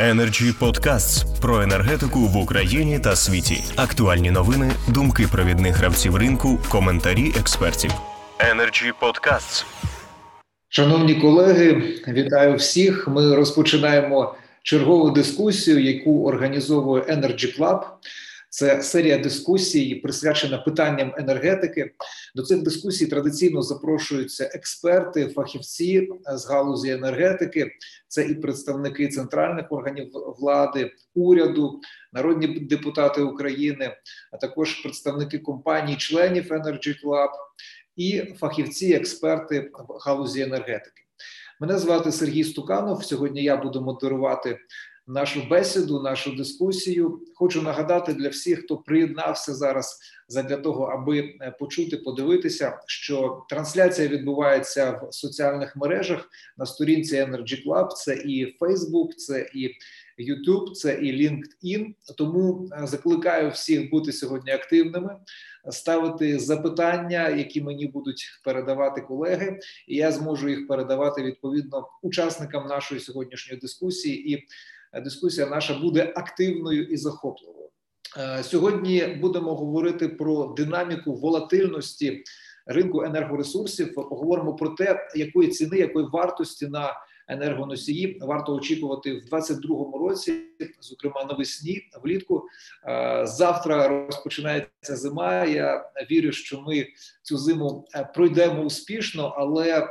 Energy Podcasts про енергетику в Україні та світі. Актуальні новини, думки провідних гравців ринку, коментарі експертів. Energy Podcasts. Шановні колеги, вітаю всіх. Ми розпочинаємо чергову дискусію, яку організовує Energy Club. Це серія дискусій, присвячена питанням енергетики. До цих дискусій традиційно запрошуються експерти, фахівці з галузі енергетики. Це і представники центральних органів влади, уряду, народні депутати України, а також представники компаній, членів Energy Club і фахівці, експерти в галузі енергетики. Мене звати Сергій Стуканов. Сьогодні я буду модерувати нашу бесіду, нашу дискусію. Хочу нагадати для всіх, хто приєднався зараз для того, аби е, почути, подивитися, що трансляція відбувається в соціальних мережах на сторінці Energy Club. Це і Facebook, це і YouTube, це і LinkedIn. Тому е, закликаю всіх бути сьогодні активними. Ставити запитання, які мені будуть передавати колеги, і я зможу їх передавати відповідно учасникам нашої сьогоднішньої дискусії і дискусія наша буде активною і захопливою. Е, сьогодні будемо говорити про динаміку волатильності ринку енергоресурсів. Поговоримо про те, якої ціни, якої вартості на енергоносії варто очікувати в 2022 році, зокрема навесні, влітку. Е, завтра розпочинається зима. Я вірю, що ми цю зиму пройдемо успішно, але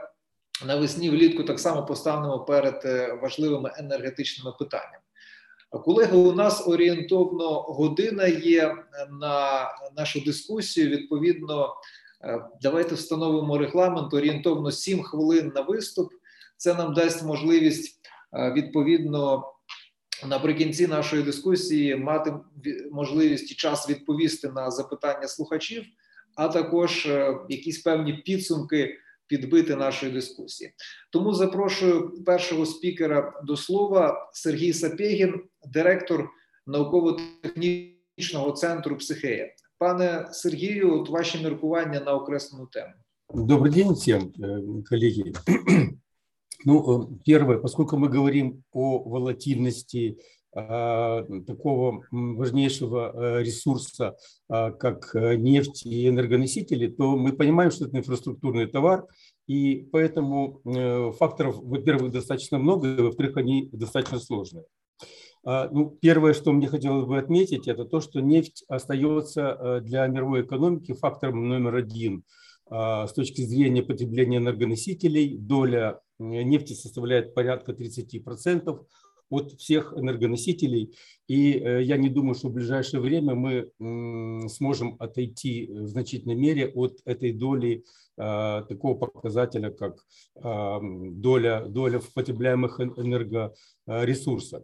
навесні влітку так само поставимо перед е, важливими енергетичними питаннями. Колеги, у нас орієнтовно година є на нашу дискусію. Відповідно, е, давайте встановимо регламент орієнтовно 7 хвилин на виступ. Це нам дасть можливість е, відповідно наприкінці нашої дискусії мати можливість і час відповісти на запитання слухачів, а також якісь певні підсумки підбити нашої дискусії. Тому запрошую першого спікера до слова Сергій Сапєгін, директор науково-технічного центру «Психея». Пане Сергію, от ваші міркування на окреслену тему. Добрый день всем, э, коллеги. Ну, э, первое, поскольку мы говорим о волатильности а, такого важнейшего э, ресурса, а, как э, нефть и энергоносители, то мы понимаем, что это инфраструктурный товар, и поэтому э, факторов, во-первых, достаточно много, и, во-вторых, они достаточно сложные. А, ну, первое, что мне хотелось бы отметить, это то, что нефть остается для мировой экономики фактором номер один с точки зрения потребления энергоносителей. Доля нефти составляет порядка 30%, от всех энергоносителей. И э, я не думаю, что в ближайшее время мы сможем отойти в значительной мере от этой доли а, такого показателя, как а, доля, доля в потребляемых энергоресурсах.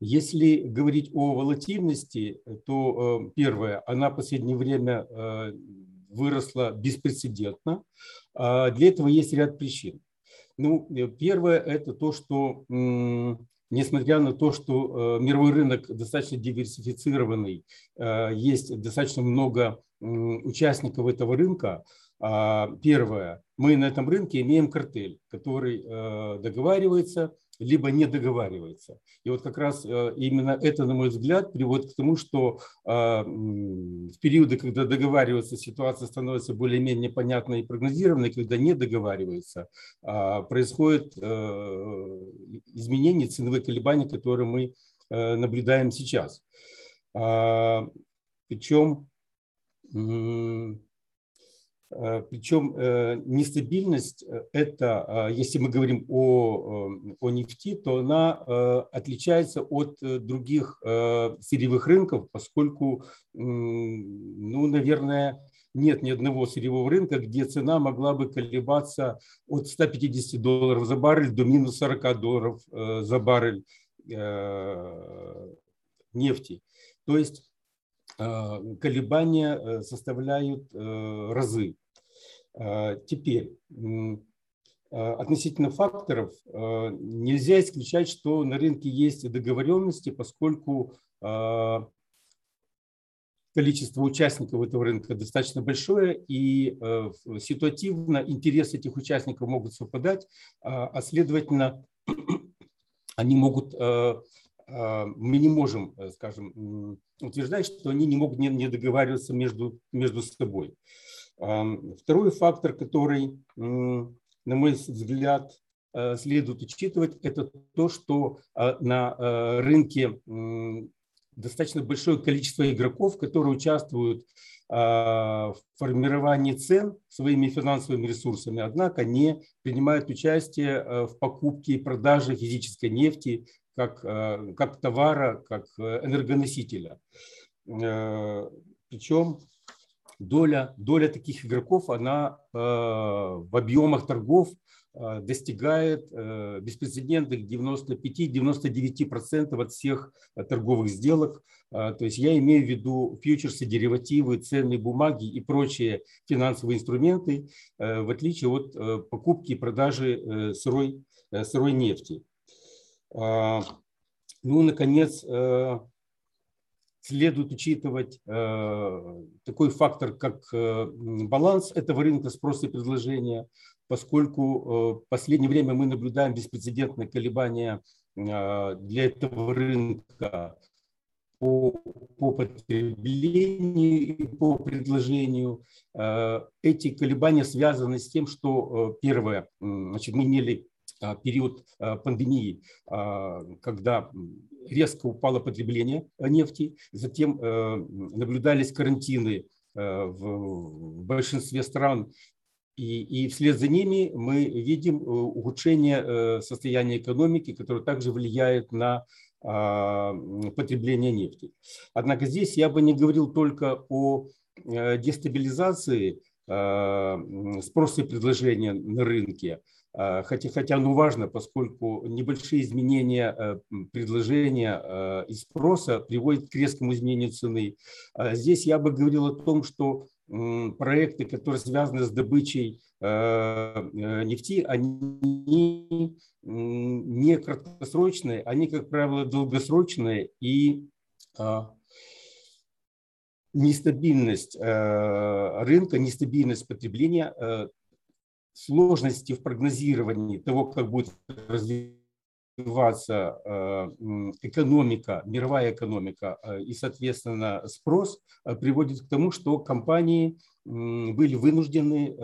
Если говорить о волатильности, то э, первое, она в последнее время э, выросла беспрецедентно. А, для этого есть ряд причин. Ну, э, первое – это то, что несмотря на то, что э, мировой рынок достаточно диверсифицированный, э, есть достаточно много участников этого рынка, а, первое, мы на этом рынке имеем картель, который договаривается либо не договаривается. И вот как раз э, именно это, на мой взгляд, приводит к тому, что а, в периоды, когда договариваются, ситуация становится более-менее понятной и прогнозированной, когда не договаривается, а, происходит э, изменение ценовых колебаний, которые мы э, наблюдаем сейчас. А, Причем Э, Причем э, нестабильность э, – это, если мы говорим о, о нефти, то она отличается от других сырьевых рынков, поскольку, ну, наверное, нет ни одного сырьевого рынка, где цена могла бы колебаться от 150 долларов за баррель до минус 40 долларов за баррель нефти. То есть Э, колебания э, составляют э, разы. Теперь, относительно факторов, нельзя исключать, что на рынке есть договоренности, поскольку количество участников этого рынка достаточно большое, и ситуативно интересы этих участников могут совпадать, а следовательно они могут, мы не можем, скажем, утверждать, что они не могут не договариваться между, между собой. Второй фактор, который, на мой взгляд, следует учитывать, это то, что на рынке достаточно большое количество игроков, которые участвуют в формировании цен своими финансовыми ресурсами, однако не принимают участие в покупке и продаже физической нефти как, как товара, как энергоносителя. Причем доля, доля таких игроков, она в объемах торгов Э, достигает э, беспрецедентных 95-99% от всех э, торговых сделок. То есть я имею в виду фьючерсы, деривативы, ценные бумаги и прочие финансовые инструменты, в отличие от покупки и продажи сырой, сырой нефти. Ну, наконец, следует учитывать такой фактор, как баланс этого рынка спроса и предложения, поскольку э, в последнее время мы наблюдаем беспрецедентные колебания э, для этого рынка по, по потреблению и по предложению. Э, эти колебания связаны с тем, что, первое, значит, мы имели период пандемии, когда резко упало потребление нефти, затем наблюдались карантины в большинстве стран и, и вслед за ними мы видим э, ухудшение э, состояния экономики, которое также влияет на а, потребление нефти. Однако здесь я бы не говорил только о э, дестабилизации а, спроса и предложения на рынке, а, хотя, хотя оно важно, поскольку небольшие изменения предложения и спроса приводят к резкому изменению цены. Здесь я бы говорил о том, что проекты, которые связаны с добычей э, э, нефти, они не краткосрочные, они, как правило, долгосрочные и нестабильность э, рынка, нестабильность потребления, сложности в прогнозировании того, как будет развиваться э, экономика, мировая экономика э, и, соответственно, спрос э, приводит к тому, что компании были вынуждены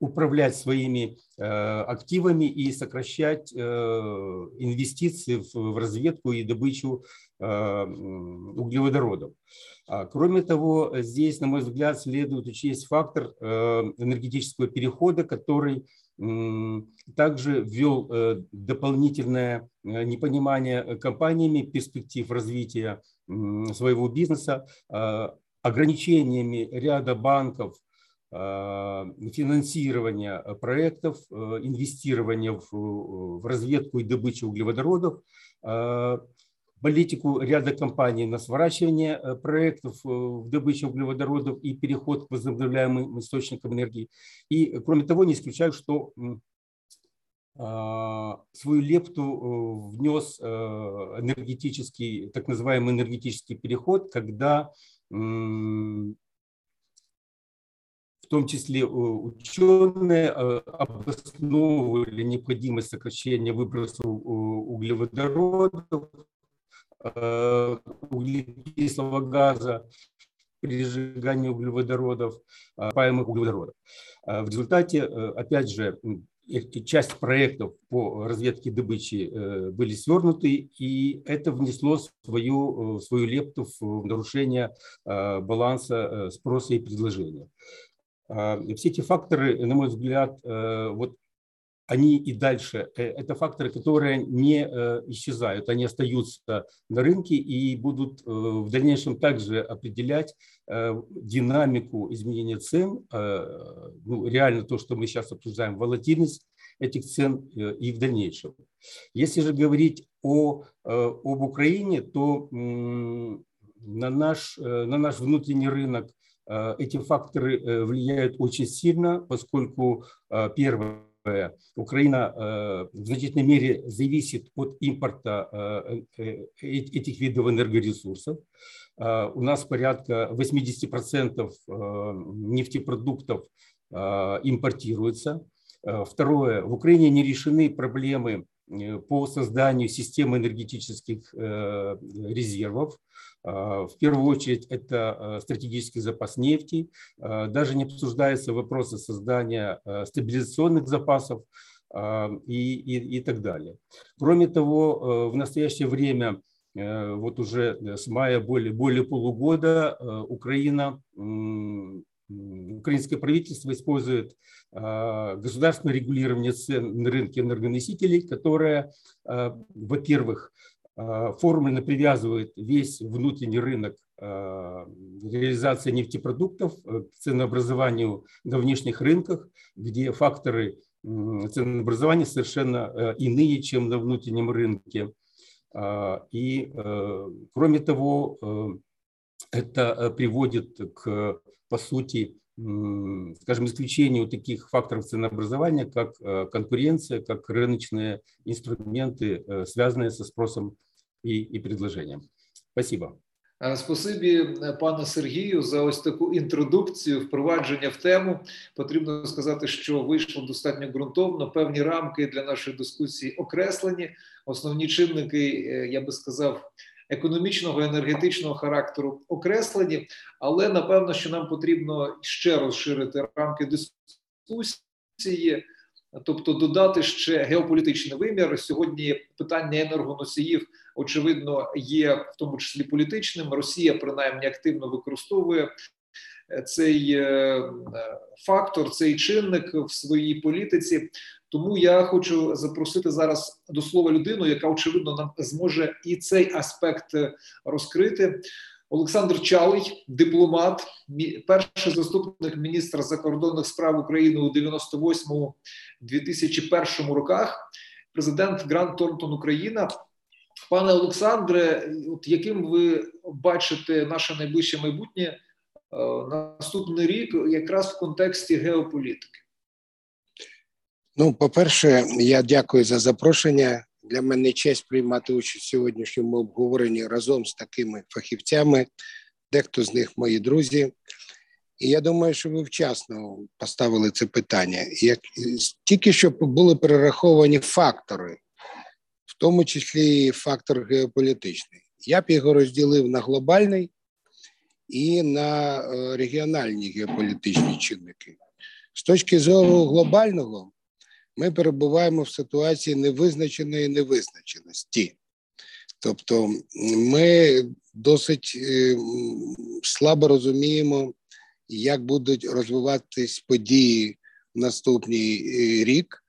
управлять своими активами и сокращать инвестиции в разведку и добычу углеводородов. А, кроме того, здесь, на мой взгляд, следует учесть фактор энергетического перехода, который также ввел э, дополнительное э, непонимание э, компаниями перспектив развития своего бизнеса, ограничениями ряда банков финансирования проектов, инвестирования в разведку и добычу углеводородов, политику ряда компаний на сворачивание э, проектов э, в добыче углеводородов и переход к возобновляемым источникам энергии. И, э, кроме того, не исключаю, что а, свою лепту внес энергетический, так называемый энергетический переход, когда в том числе ученые обосновывали необходимость сокращения выбросов углеводородов углекислого газа при сжигании углеводородов, э, паемых углеводородов. Э, в результате, опять же, часть проектов по разведке добычи были свернуты, и это внесло свою, свою лепту в нарушение баланса спроса и предложения. Все эти факторы, на мой взгляд, вот они и дальше, э, это факторы, которые не э, исчезают, они остаются на рынке и будут э, в дальнейшем также определять динамику изменения цен, ну, реально то, что мы сейчас обсуждаем, волатильность этих цен и в дальнейшем. Если же говорить о, об Украине, то на наш, на наш внутренний рынок эти факторы влияют очень сильно, поскольку первое, Украина э, в значительной мере зависит от импорта э, э, этих видов энергоресурсов. У нас порядка 80% нефтепродуктов импортируется. Второе, в Украине не решены проблемы по созданию системы энергетических резервов. В первую очередь это стратегический запас нефти. Даже не обсуждается вопросы создания стабилизационных запасов и, и, и так далее. Кроме того, в настоящее время Э, вот уже э, с мая более, более полугода э, Украина, украинское правительство использует государственное регулирование цен на рынке энергоносителей, которое, во-первых, формально привязывает весь внутренний рынок реализации нефтепродуктов к ценообразованию на внешних рынках, где факторы ценообразования совершенно иные, чем на внутреннем рынке. И, э, кроме того, э, это э, приводит к, по сути, скажем, исключению таких факторов ценообразования, как конкуренция, как рыночные инструменты, связанные со спросом и, и предложением. Спасибо. Спасибі, пане Сергію, за ось таку інтродукцію, впровадження в тему. Потрібно сказати, що вийшло достатньо ґрунтовно. Певні рамки для нашої дискусії окреслені. Основні чинники, е, я би сказав, економічного енергетичного характеру окреслені, але напевно, що нам потрібно ще розширити рамки дискусії. Тобто додати ще геополітичний вимір сьогодні. Питання енергоносіїв очевидно є в тому числі політичним. Росія принаймні активно використовує е, цей е, фактор, цей чинник в своїй політиці. Тому я хочу запросити зараз до слова людину, яка очевидно нам зможе і цей аспект е, розкрити. Олександр Чалий, дипломат, перший заступник міністра закордонних справ України у 98-2001 роках, президент Гранд Торнтон Україна. Пане Олександре, от яким ви бачите наше найближче майбутнє е, наступний рік, якраз в контексті геополітики? Ну, по-перше, я дякую за запрошення. Для мене честь приймати участь в сьогоднішньому обговоренні разом з такими фахівцями. Дехто з них мої друзі. І я думаю, що ви вчасно поставили це питання. Як тільки що були перераховані фактори в тому числі фактор геополітичний. Я б його розділив на глобальний і на е, регіональні геополітичні чинники. З точки зору глобального, ми перебуваємо в ситуації невизначеної невизначеності. Тобто ми досить е, слабо розуміємо, як будуть розвиватись події в наступний е, рік,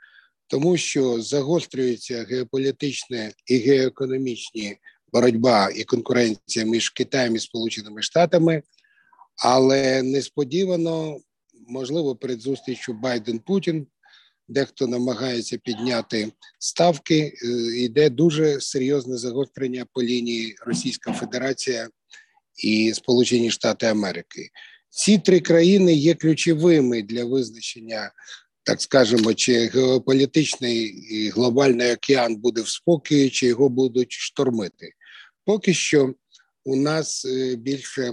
тому що загострюється геополітична і геоекономічні боротьба і конкуренція між Китаєм і Сполученими Штатами, але несподівано, можливо, перед зустрічю Байден Путін. Дехто намагається підняти ставки, йде е, дуже серйозне загострення по лінії Російська Федерація і Сполучені Штати Америки. Ці три країни є ключовими для визначення так скажемо, чи геополітичний і глобальний океан буде в спокої, чи його будуть штормити. Поки що у нас е, більше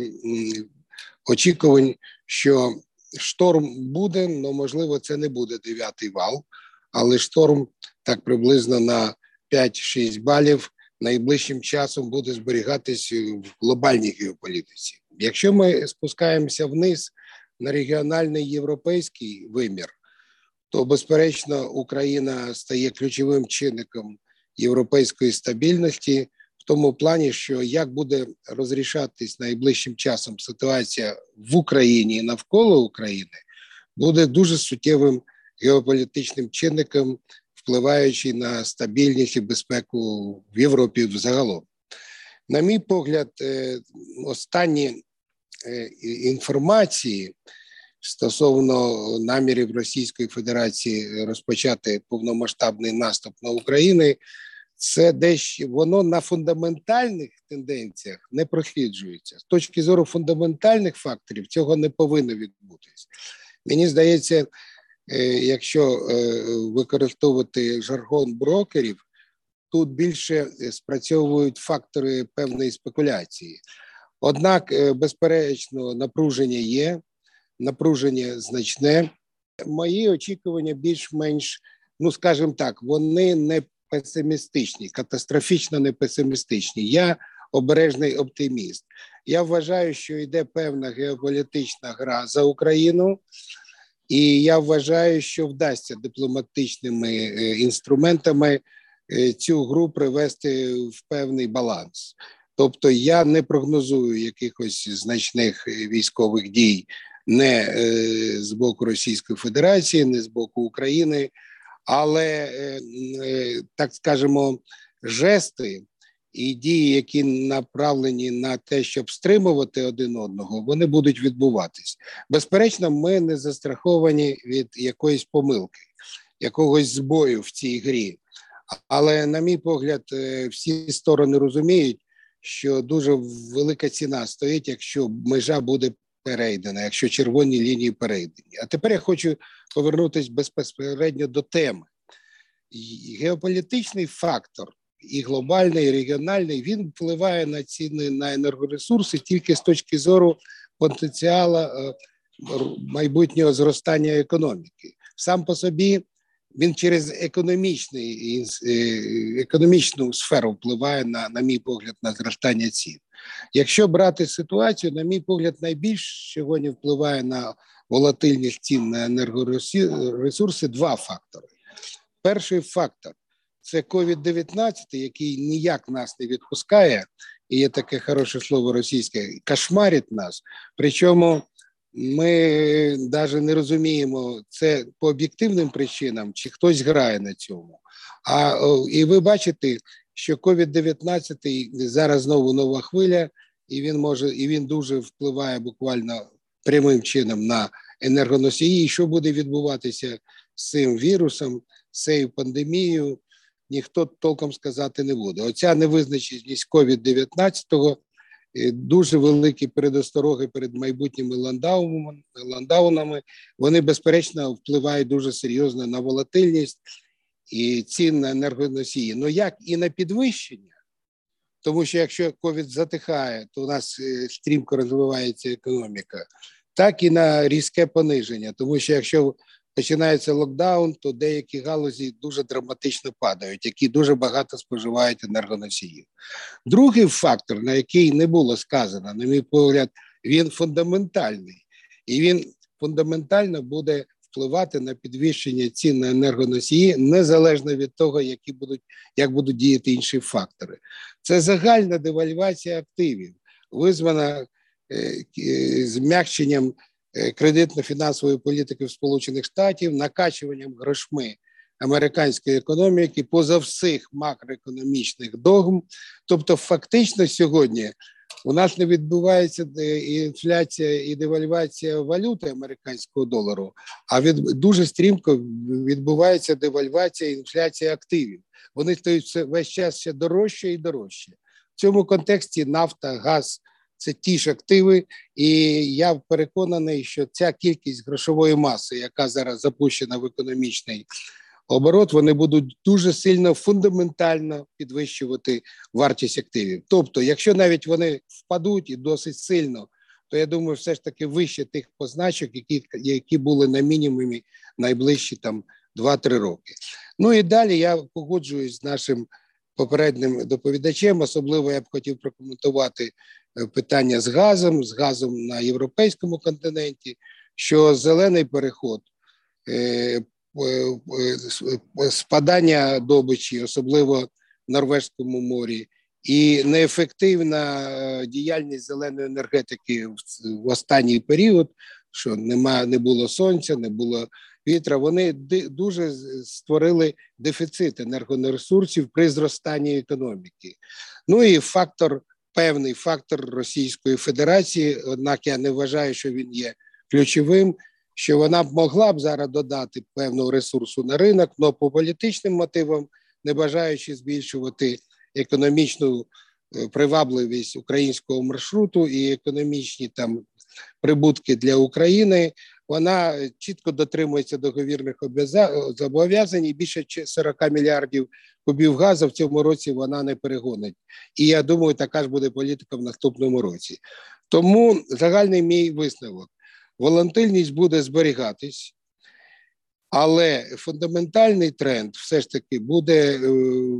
очікувань, що шторм буде, але можливо це не буде дев'ятий вал, але шторм так приблизно на 5-6 балів найближчим часом буде зберігатись в глобальній геополітиці. Якщо ми спускаємося вниз на регіональний європейський вимір, то безперечно Україна стає ключовим чинником європейської стабільності тому плані, що як буде розрішатись найближчим часом ситуація в Україні і навколо України, буде дуже суттєвим геополітичним чинником, впливаючи на стабільність і безпеку в Європі взагалом. На мій погляд, е, останні е, інформації стосовно намірів Російської Федерації розпочати повномасштабний наступ на Україну, це дещо воно на фундаментальних тенденціях не просліджується. З точки зору фундаментальних факторів цього не повинно відбутися. Мені здається, е, якщо е, використовувати жаргон брокерів, тут більше спрацьовують фактори певної спекуляції. Однак, е, безперечно, напруження є напруження значне. Мої очікування більш-менш, ну скажімо так, вони не песимістичні, катастрофічно не песимістичні. Я обережний оптиміст. Я вважаю, що йде певна геополітична гра за Україну, і я вважаю, що вдасться дипломатичними е, інструментами е, цю гру привести в певний баланс. Тобто я не прогнозую якихось значних військових дій не е, з боку Російської Федерації, не з боку України, але так скажемо, жести і дії, які направлені на те, щоб стримувати один одного, вони будуть відбуватись. Безперечно, ми не застраховані від якоїсь помилки, якогось збою в цій грі. Але, на мій погляд, е, всі сторони розуміють, що дуже велика ціна стоїть, якщо межа буде перейдена, якщо червоні лінії перейдені. А тепер я хочу повернутися безпосередньо до теми. Геополітичний фактор і глобальний, і регіональний, він впливає на ціни на енергоресурси тільки з точки зору потенціалу е, майбутнього зростання економіки. Сам по собі він через економічний, е, економічну сферу впливає на, на мій погляд, на зростання цін. Якщо брати ситуацію, на мій погляд, найбільш сьогодні впливає на волатильність цін на енергоресурси два фактори. Перший фактор це COVID-19, який ніяк нас не відпускає, і є таке хороше слово російське, кошмарить нас. Причому ми навіть не розуміємо, це по об'єктивним причинам, чи хтось грає на цьому. А і ви бачите, що COVID-19 зараз знову нова хвиля, і він може і він дуже впливає буквально прямим чином на енергоносії. І Що буде відбуватися з цим вірусом, з цією пандемією? ніхто толком сказати не буде. Оця невизначеність COVID-19 е, дуже великі передостороги перед майбутніми ландаунами, ландаунами. Вони безперечно впливають дуже серйозно на волатильність і цін на енергоносії. Ну як і на підвищення. Тому що якщо ковід затихає, то у нас е, стрімко розвивається економіка, так і на різке пониження. Тому що якщо починається локдаун, то деякі галузі дуже драматично падають, які дуже багато споживають енергоносіїв. Другий фактор, на який не було сказано, на мій погляд, він фундаментальний, і він фундаментально буде впливати на підвищення цін на енергоносії незалежно від того, які будуть як будуть діяти інші фактори. Це загальна девальвація активів, визвана е, е, змягченням Е, кредитно-фінансової політики в Сполучених Штатів, накачуванням грошми американської економіки поза всіх макроекономічних догм. Тобто, фактично, сьогодні у нас не відбувається е, інфляція і девальвація валюти американського долару, а від дуже стрімко відбувається девальвація і інфляція активів. Вони стають весь час ще дорожче і дорожче. В цьому контексті нафта, газ це ті ж активи, і я переконаний, що ця кількість грошової маси, яка зараз запущена в економічний оборот, вони будуть дуже сильно фундаментально підвищувати вартість активів. Тобто, якщо навіть вони впадуть і досить сильно. То я думаю, все ж таки вище тих позначок, які які були на мінімумі найближчі там 2-3 роки. Ну і далі я погоджуюсь з нашим попереднім доповідачем. Особливо я б хотів прокоментувати Е, питання з газом, з газом на європейському континенті, що зелений переход, е, спадання добичі, особливо в Норвежському морі, і неефективна діяльність зеленої енергетики в останній період, що нема, не було сонця, не було вітра. Вони дуже створили дефіцит енергоресурсів при зростанні економіки. Ну і фактор певний фактор Російської Федерації, однак я не вважаю, що він є ключовим. Що вона б могла б зараз додати певного ресурсу на ринок, але по політичним мотивам, не бажаючи збільшувати економічну е, привабливість українського маршруту і економічні там прибутки для України, вона чітко дотримується договірних зобов'язань і більше 40 мільярдів кубів газу в цьому році вона не перегонить. І я думаю, така ж буде політика в наступному році. Тому загальний мій висновок: волатильність буде зберігатись, Але фундаментальний тренд все ж таки буде е,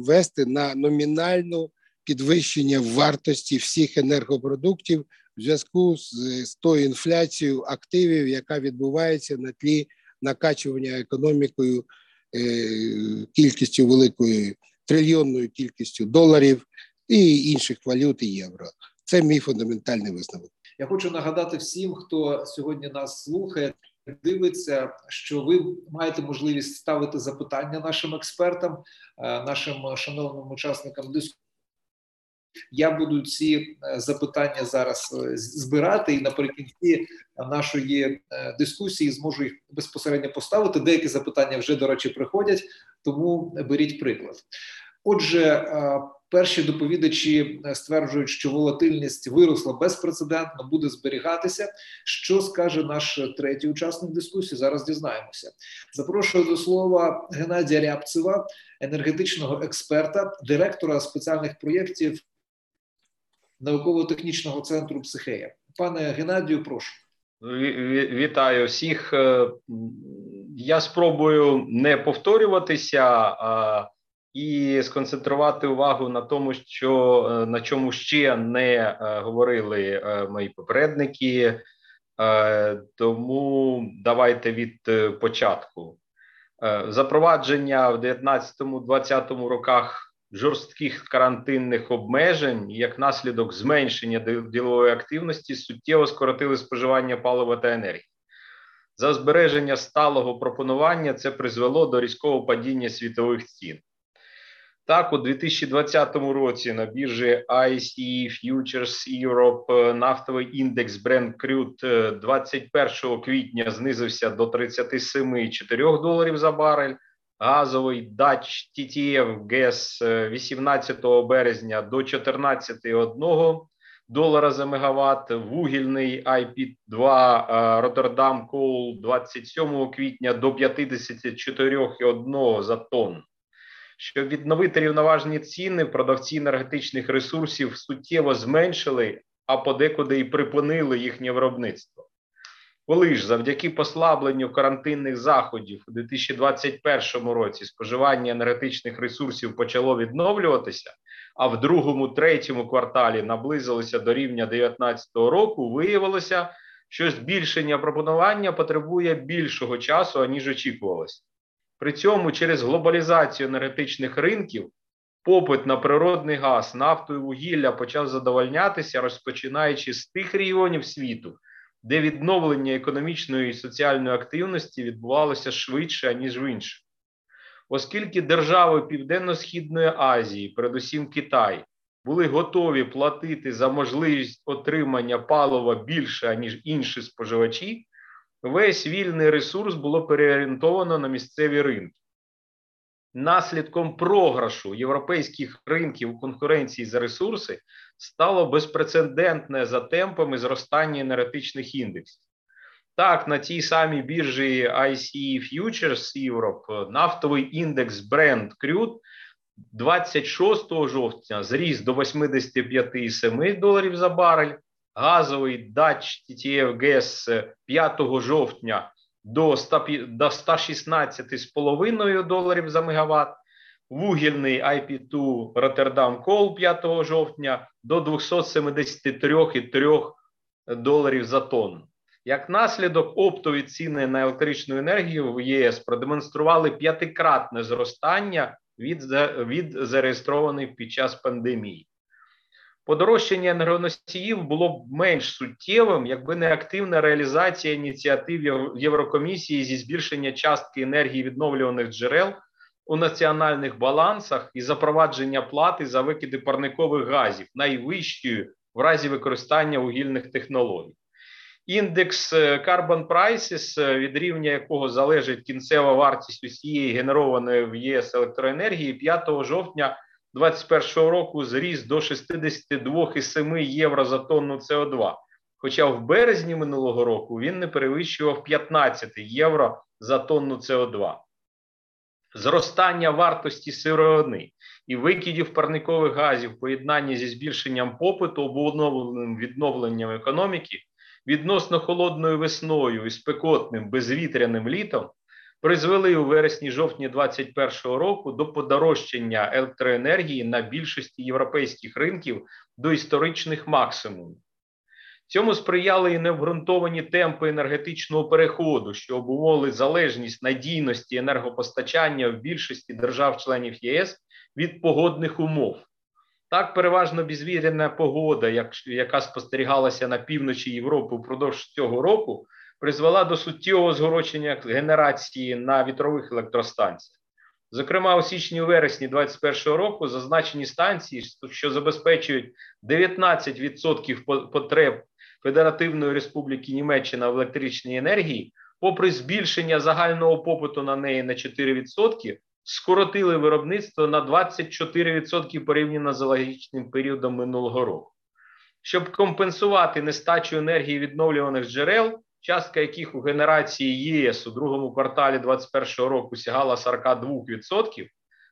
вести на номінальну підвищення вартості всіх енергопродуктів в зв'язку з, з тою інфляцією активів, яка відбувається на тлі накачування економікою е, кількістю великою трильйонною кількістю доларів і інших валют і євро. Це мій фундаментальний висновок. Я хочу нагадати всім, хто сьогодні нас слухає, дивиться, що ви маєте можливість ставити запитання нашим експертам, е, нашим шановним учасникам дискусії. Я буду ці е, запитання зараз е, збирати і наприкінці нашої дискусії зможу їх безпосередньо поставити. Деякі запитання вже, до речі, приходять, тому беріть приклад. Отже, перші доповідачі стверджують, що волатильність виросла безпрецедентно, буде зберігатися. Що скаже наш третій учасник дискусії? Зараз дізнаємося. Запрошую до слова Геннадія Рябцева, енергетичного експерта, директора спеціальних проєктів науково-технічного центру Психея. Пане Геннадію, прошу. Вітаю всіх. Е, я спробую не повторюватися і сконцентрувати увагу на тому, що е, на чому ще не е, говорили е, мої попередники. Тому давайте від початку. Запровадження в 19-20 роках жорстких карантинних обмежень, як наслідок зменшення ділової активності, суттєво скоротили споживання палива та енергії. За збереження сталого пропонування це призвело до різкого падіння світових цін. Так, у 2020 році на біржі ICE Futures Europe е, нафтовий індекс Brent Crude 21 квітня знизився до 37,4 доларів за барель. Газовий Dutch TTF ГЕС 18 березня до 14,1 долара за мегаватт. Вугільний IP2 Rotterdam Coal 27 квітня до 54,1 за тонн. Щоб відновити рівноважні ціни, продавці енергетичних ресурсів суттєво зменшили, а подекуди і припинили їхнє виробництво. Коли ж завдяки послабленню карантинних заходів у 2021 році споживання енергетичних ресурсів почало відновлюватися, а в другому, третьому кварталі наблизилося до рівня 2019 року, виявилося, що збільшення пропонування потребує більшого часу, аніж очікувалося. При цьому через глобалізацію енергетичних ринків попит на природний газ, нафту і вугілля почав задовольнятися, розпочинаючи з тих регіонів світу, де відновлення економічної і соціальної активності відбувалося швидше, ніж в інших. Оскільки держави Південно-Східної Азії, передусім Китай, були готові платити за можливість отримання палива більше, ніж інші споживачі, весь вільний ресурс було переорієнтовано на місцеві ринки. Наслідком програшу європейських ринків у конкуренції за ресурси стало безпрецедентне за темпами зростання енергетичних індексів. Так, на тій самій біржі ICE Futures Europe нафтовий індекс Brent Crude 26 жовтня зріс до 85,7 доларів за барель, газовий Dutch TTF ГЕС 5 жовтня до 116,5 доларів за мегаватт, вугільний IP2 Rotterdam Coal 5 жовтня до 273,3 доларів за тонну. Як наслідок, оптові ціни на електричну енергію в ЄС продемонстрували п'ятикратне зростання від від зареєстрованих під час пандемії. Подорожчання енергоносіїв було б менш суттєвим, якби не активна реалізація ініціатив Єврокомісії зі збільшення частки енергії відновлюваних джерел у національних балансах і запровадження плати за викиди парникових газів найвищою в разі використання вугільних технологій. Індекс е, Carbon Prices, е, від рівня якого залежить кінцева вартість усієї генерованої в ЄС електроенергії, 5 жовтня 2021 року зріс до 62,7 євро за тонну СО2. Хоча в березні минулого року він не перевищував 15 євро за тонну СО2. Зростання вартості сировини і викидів парникових газів в поєднанні зі збільшенням попиту обумовленим відновленням економіки відносно холодною весною і спекотним безвітряним літом призвели у вересні-жовтні 2021 року до подорожчання електроенергії на більшості європейських ринків до історичних максимумів. Цьому сприяли і необґрунтовані темпи енергетичного переходу, що обумовили залежність надійності енергопостачання в більшості держав-членів ЄС від погодних умов. Так, переважно безвіряна погода, яка спостерігалася на півночі Європи впродовж цього року, призвела до суттєвого згорочення генерації на вітрових електростанціях. Зокрема, у січні вересні 2021 року зазначені станції, що забезпечують 19% потреб Федеративної Республіки Німеччина в електричній енергії, попри збільшення загального попиту на неї на 4%, скоротили виробництво на 24% порівняно з аналогічним періодом минулого року. Щоб компенсувати нестачу енергії відновлюваних джерел, частка яких у генерації ЄС у другому кварталі 2021 року сягала 42%,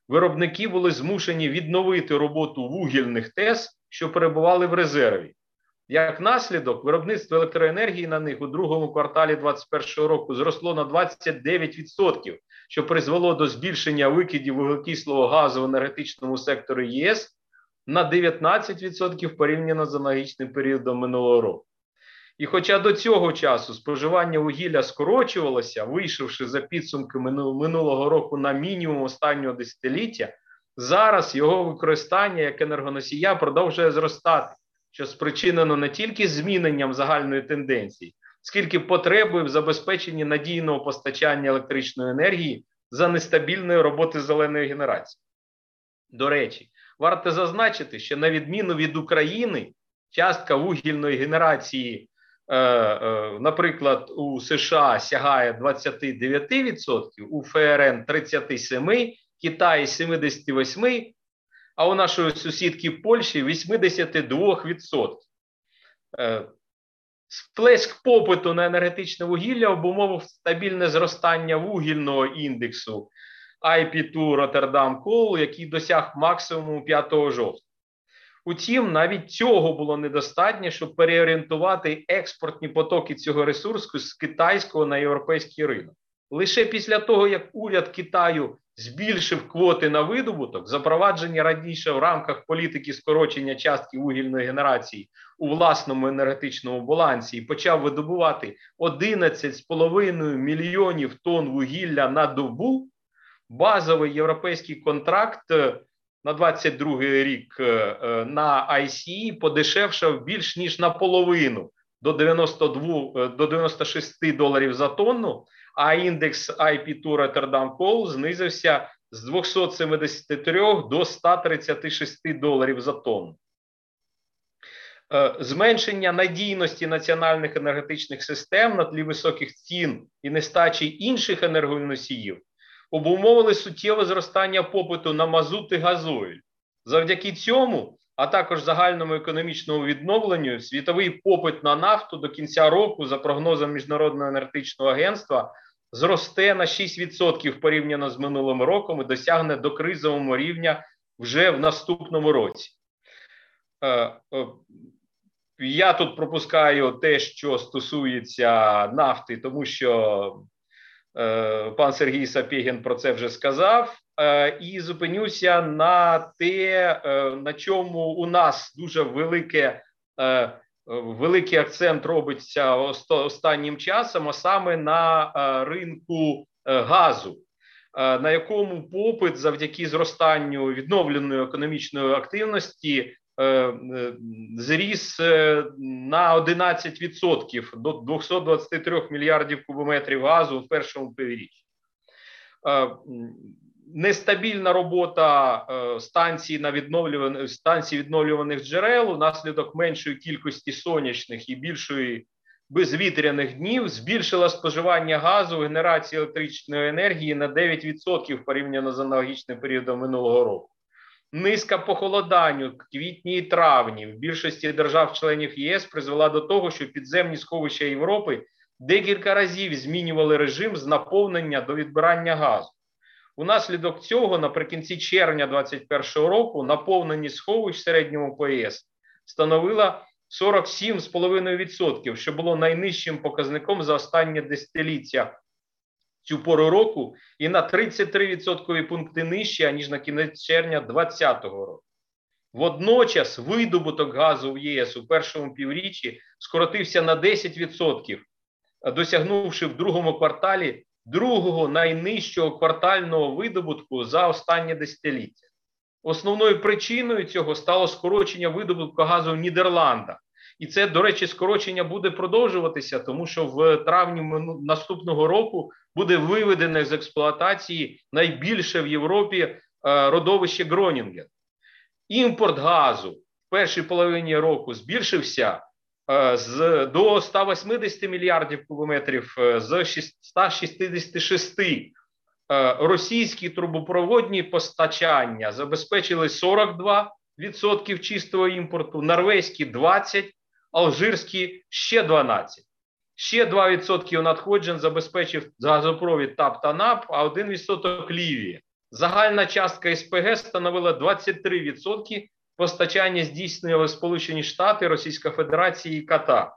виробники були змушені відновити роботу вугільних ТЕС, що перебували в резерві. Як наслідок, виробництво електроенергії на них у другому кварталі 2021 року зросло на 29%, що призвело до збільшення викидів вуглекислого газу в енергетичному секторі ЄС на 19% порівняно з аналогічним періодом минулого року. І хоча до цього часу споживання вугілля скорочувалося, вийшовши за підсумками минулого року на мінімум останнього десятиліття, зараз його використання як енергоносія продовжує зростати, що спричинено не тільки зміненням загальної тенденції, скільки потребою в забезпеченні надійного постачання електричної енергії за нестабільної роботи зеленої генерації. До речі, варто зазначити, що на відміну від України, частка вугільної генерації наприклад, у США сягає 29%, у ФРН 37%, Китаї 78%, а у нашої сусідки Польщі 82%. Е, сплеск попиту на енергетичне вугілля обумовив стабільне зростання вугільного індексу IP2 Rotterdam Coal, який досяг максимуму 5 жовтня. Утім, навіть цього було недостатньо, щоб переорієнтувати експортні потоки цього ресурсу з китайського на європейський ринок. Лише після того, як уряд Китаю збільшив квоти на видобуток, запроваджені раніше в рамках політики скорочення частки вугільної генерації у власному енергетичному балансі, і почав видобувати 11,5 мільйонів тонн вугілля на добу, базовий європейський контракт на 22 рік е, е, на ICE подешевшав більш ніж наполовину до 92, е, до 96 доларів за тонну, а індекс IP2 Rotterdam Coal знизився з 273 до 136 доларів за тонну. Зменшення надійності національних енергетичних систем на тлі високих цін і нестачі інших енергоносіїв обумовили суттєве зростання попиту на мазут і газойль. Завдяки цьому, а також загальному економічному відновленню, світовий попит на нафту до кінця року, за прогнозом Міжнародного енергетичного агентства, зросте на 6% порівняно з минулим роком і досягне до кризового рівня вже в наступному році. Е, е, я тут пропускаю те, що стосується нафти, тому що пан Сергій Сапєгін про це вже сказав, е, і зупинюся на те, е, на чому у нас дуже велике. Великий акцент робиться останнім часом, а саме на ринку газу, на якому попит завдяки зростанню відновленої економічної активності Е, е, зріс е, на 11% до 223 мільярдів кубометрів газу в першому півріччі. Нестабільна робота станцій на відновлюваних станцій відновлюваних джерел унаслідок меншої кількості сонячних і більшої безвітряних днів збільшила споживання газу в генерації електричної енергії на 9% порівняно з аналогічним періодом минулого року. Низка похолодань у квітні і травні в більшості держав-членів ЄС призвела до того, що підземні сховища Європи декілька разів змінювали режим з наповнення до відбирання газу. Унаслідок цього, наприкінці червня 2021 року, наповнені сховищ в середньому по ЄС становила 47,5%, що було найнижчим показником за останнє десятиліття цю пору року і на 33% пункти нижче, ніж на кінець червня 2020 року. Водночас видобуток газу в ЄС у першому півріччі скоротився на 10%, досягнувши в другому кварталі другого найнижчого квартального видобутку за останнє десятиліття. Основною причиною цього стало скорочення видобутку газу в Нідерландах. І це, до речі, скорочення буде продовжуватися, тому що в травні наступного року буде виведене з експлуатації найбільше в Європі е, родовище Гронінген. Імпорт газу в першій половині року збільшився е, з до 180 мільярдів кубометрів е, з 166. Російські трубопроводні постачання забезпечили 42% чистого імпорту, норвезькі 20%, алжирські ще 12%. Ще 2% надходжень забезпечив газопровід ТАП та НАП, а 1% Лівія. Загальна частка СПГ становила 23%. Постачання здійснювали Сполучені Штати, Російська Федерація і Катар.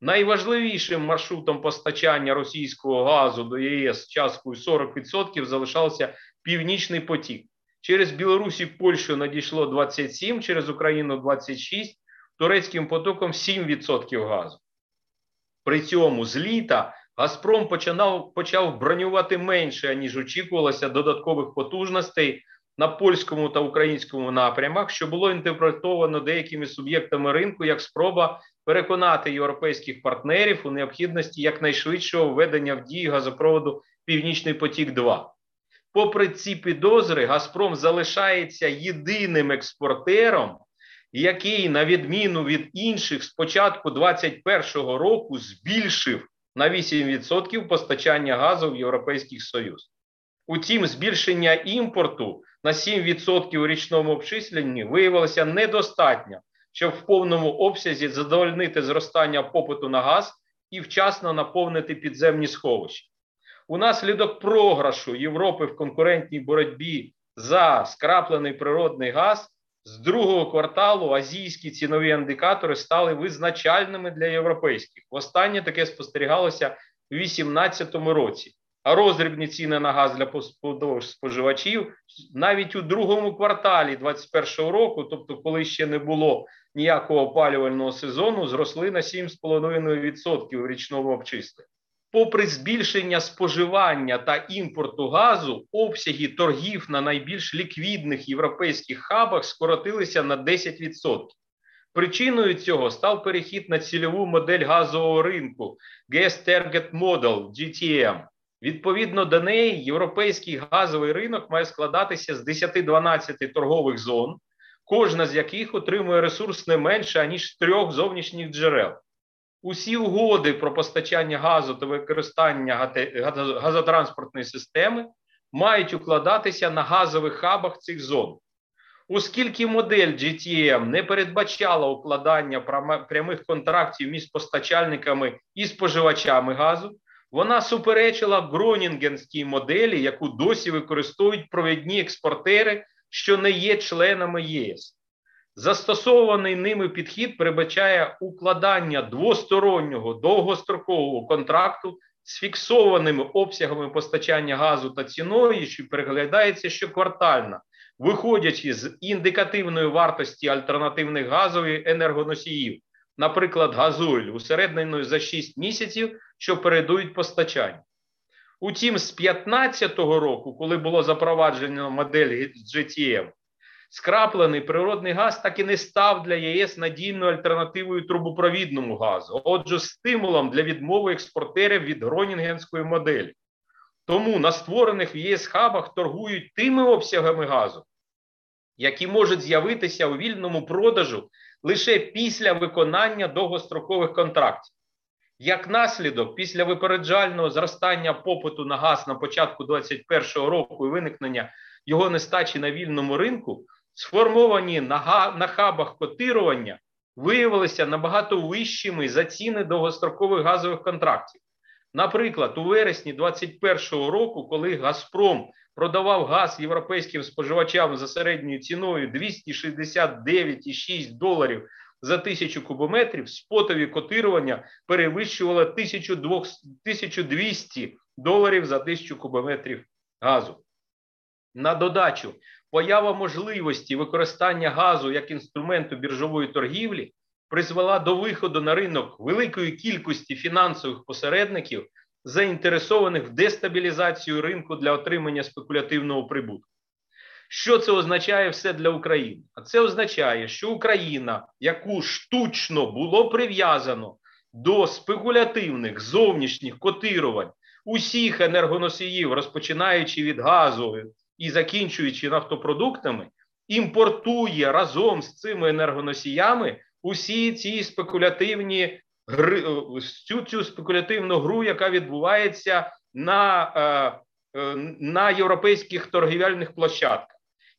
Найважливішим маршрутом постачання російського газу до ЄС часткою 40% залишався Північний потік. Через Білорусі Польщу надійшло 27, через Україну 26, турецьким потоком 7% газу. При цьому з літа Газпром починав, почав бронювати менше, ніж очікувалося додаткових потужностей на польському та українському напрямах, що було інтерпретовано деякими суб'єктами ринку як спроба переконати європейських партнерів у необхідності якнайшвидшого введення в дію газопроводу Північний потік. 2 попри ці підозри, Газпром залишається єдиним експортером який, на відміну від інших, з початку 2021 року збільшив на 8% постачання газу в Європейський Союз. Утім, збільшення імпорту на 7% у річному обчисленні виявилося недостатньо, щоб в повному обсязі задовольнити зростання попиту на газ і вчасно наповнити підземні сховища. Унаслідок програшу Європи в конкурентній боротьбі за скраплений природний газ з другого кварталу азійські цінові індикатори стали визначальними для європейських. Востаннє таке спостерігалося у 2018 році. А розрібні ціни на газ для споживачів навіть у другому кварталі 2021 року, тобто, коли ще не було ніякого опалювального сезону, зросли на 7,5% в річному обчисленні. Попри збільшення споживання та імпорту газу, обсяги торгів на найбільш ліквідних європейських хабах скоротилися на 10%. Причиною цього став перехід на цільову модель газового ринку Gas Target Model GTM. Відповідно до неї, європейський газовий ринок має складатися з 10-12 торгових зон, кожна з яких отримує ресурс не менше аніж трьох зовнішніх джерел. Усі угоди про постачання газу та використання газотранспортної системи мають укладатися на газових хабах цих зон. Оскільки модель GTM не передбачала укладання прямих контрактів між постачальниками і споживачами газу, вона суперечила Гронінгенській моделі, яку досі використовують провідні експортери, що не є членами ЄС. Застосований ними підхід передбачає укладання двостороннього довгострокового контракту з фіксованими обсягами постачання газу та ціною, що переглядається щоквартально, виходячи з індикативної вартості альтернативних газових енергоносіїв, наприклад, газоль, усередненою за 6 місяців, що передують постачання. Утім, з 2015 року, коли було запроваджено модель GTM, скраплений природний газ так і не став для ЄС надійною альтернативою трубопровідному газу, отже, стимулом для відмови експортерів від Гронінгенської моделі. Тому на створених в ЄС хабах торгують тими обсягами газу, які можуть з'явитися у вільному продажу лише після виконання довгострокових контрактів. Як наслідок, після випереджального зростання попиту на газ на початку 2021 року і виникнення його нестачі на вільному ринку, сформовані на хабах котирування, виявилися набагато вищими за ціни довгострокових газових контрактів. Наприклад, у вересні 2021 року, коли Газпром продавав газ європейським споживачам за середньою ціною 269,6 доларів за тисячу кубометрів, спотові котирування перевищували 1200 доларів за тисячу кубометрів газу. На додачу, поява можливості використання газу як інструменту біржової торгівлі призвела до виходу на ринок великої кількості фінансових посередників, заінтересованих в дестабілізацію ринку для отримання спекулятивного прибутку. Що це означає все для України? А це означає, що Україна, яку штучно було прив'язано до спекулятивних зовнішніх котирувань усіх енергоносіїв, розпочинаючи від газу і закінчуючи нафтопродуктами, імпортує разом з цими енергоносіями усі ці спекулятивні гри, всю цю спекулятивну гру, яка відбувається на, е, е, на європейських торгівельних площадках.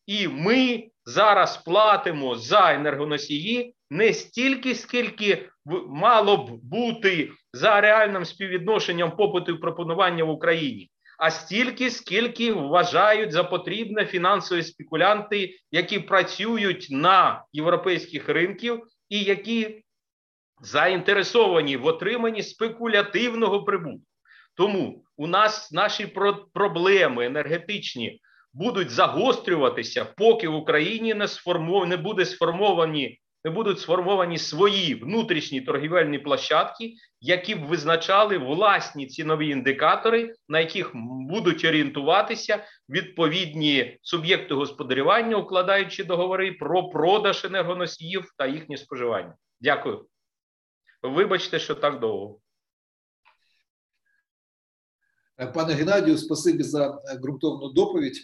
І ми зараз платимо за енергоносії не стільки, скільки мало б бути за реальним співвідношенням попиту і пропонування в Україні, а стільки, скільки вважають за потрібне фінансові спекулянти, які працюють на європейських ринках і які заінтересовані в отриманні спекулятивного прибутку. Тому у нас наші проблеми енергетичні будуть загострюватися, поки в Україні не сформов... не буде сформовані, будуть сформовані свої внутрішні торгівельні площадки, які б визначали власні цінові індикатори, на яких будуть орієнтуватися відповідні суб'єкти господарювання, укладаючи договори про продаж енергоносіїв та їхнє споживання. Дякую. Вибачте, що так довго. Е, пане Геннадію, спасибі за е, ґрунтовну доповідь.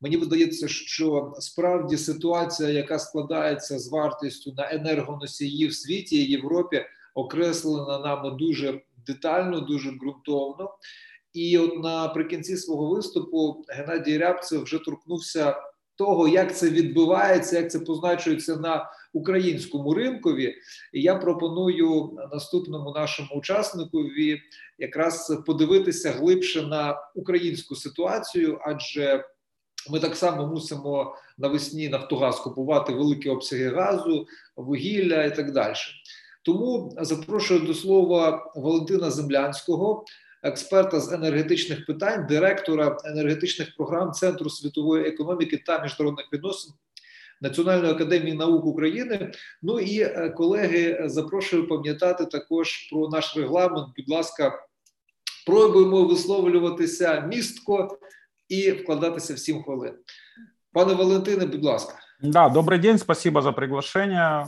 Мені видається, що справді ситуація, яка складається з вартістю на енергоносії в світі і Європі, окреслена нами дуже детально, дуже ґрунтовно. І от наприкінці свого виступу Геннадій Рябцев вже торкнувся того, як це відбувається, як це позначується на українському ринкові. І я пропоную наступному нашому учасникові якраз подивитися глибше на українську ситуацію, адже ми так само мусимо навесні Нафтогаз купувати великі обсяги газу, вугілля і так далі. Тому запрошую до слова Валентина Землянського, експерта з енергетичних питань, директора енергетичних програм Центру світової економіки та міжнародних відносин Національної академії наук України. Ну і е, колеги, запрошую пам'ятати також про наш регламент. Будь ласка, пробуємо висловлюватися містко і вкладатися в 7 хвилин. Пане Валентине, будь ласка. Да, добрый день, спасибо за приглашение.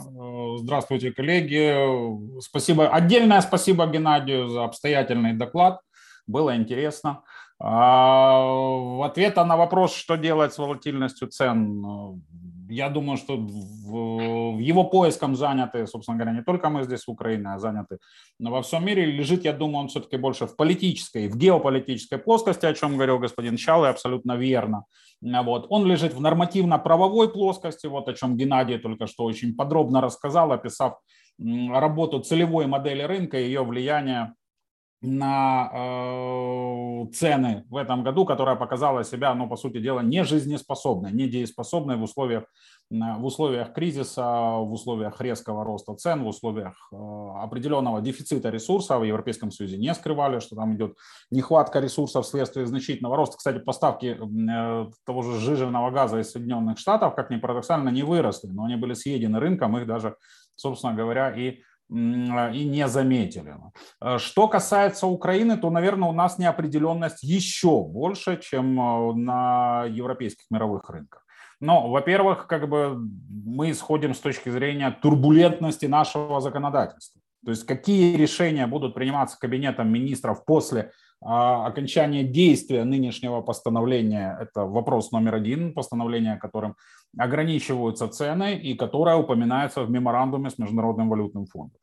Здравствуйте, коллеги. Спасибо, отдельное спасибо Геннадию за обстоятельный доклад. Было интересно. А, ответа на вопрос, что делать с волатильностью цен, я думаю, что в, в его поиском заняты, собственно говоря, не только мы здесь в Украине, а заняты во всем мире. Лежит, я думаю, он все-таки больше в политической, в геополитической плоскости, о чем говорил господин Чалы, абсолютно верно. Вот. Он лежит в нормативно-правовой плоскости, вот о чем Геннадий только что очень подробно рассказал, описав работу целевой модели рынка и ее влияние на э, цены в этом году, которая показала себя, ну, по сути дела, не жизнеспособной, не дееспособной в условиях, в условиях кризиса, в условиях резкого роста цен, в условиях э, определенного дефицита ресурсов. В Европейском Союзе не скрывали, что там идет нехватка ресурсов вследствие значительного роста. Кстати, поставки э, того же жиженного газа из Соединенных Штатов, как ни парадоксально, не выросли, но они были съедены рынком, их даже, собственно говоря, и и не заметили. Э, что касается Украины, то, наверное, у нас неопределенность еще больше, чем э, на европейских мировых рынках. Но, во-первых, как бы мы исходим с точки зрения турбулентности нашего законодательства. То есть какие решения будут приниматься Кабинетом министров после а, окончания действия нынешнего постановления – это вопрос номер один, постановление, которым ограничиваются цены и которое упоминается в меморандуме с Международным валютным фондом.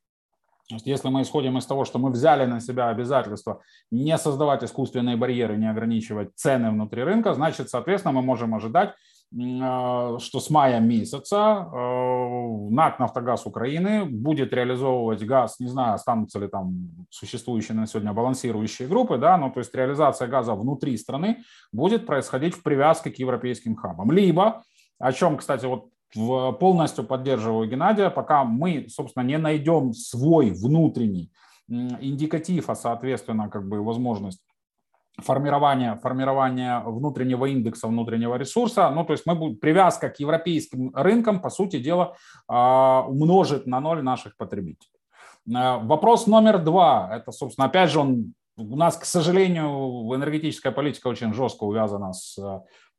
Если мы исходим из того, что мы взяли на себя обязательство не создавать искусственные барьеры, не ограничивать цены внутри рынка, значит, соответственно, мы можем ожидать, что с мая месяца э, НАК «Нафтогаз Украины» будет реализовывать газ, не знаю, останутся ли там существующие на сегодня балансирующие группы, да, но то есть реализация газа внутри страны будет происходить в привязке к европейским хабам. Либо, о чем, кстати, вот полностью поддерживаю Геннадия, пока мы, собственно, не найдем свой внутренний индикатив, а соответственно как бы возможность формирование, формирование внутреннего индекса, внутреннего ресурса. Ну, то есть мы будем, привязка к европейским рынкам, по сути дела, а, умножит на ноль наших потребителей. А, вопрос номер два, это, собственно, опять же, он у нас, к сожалению, энергетическая политика очень жестко увязана с,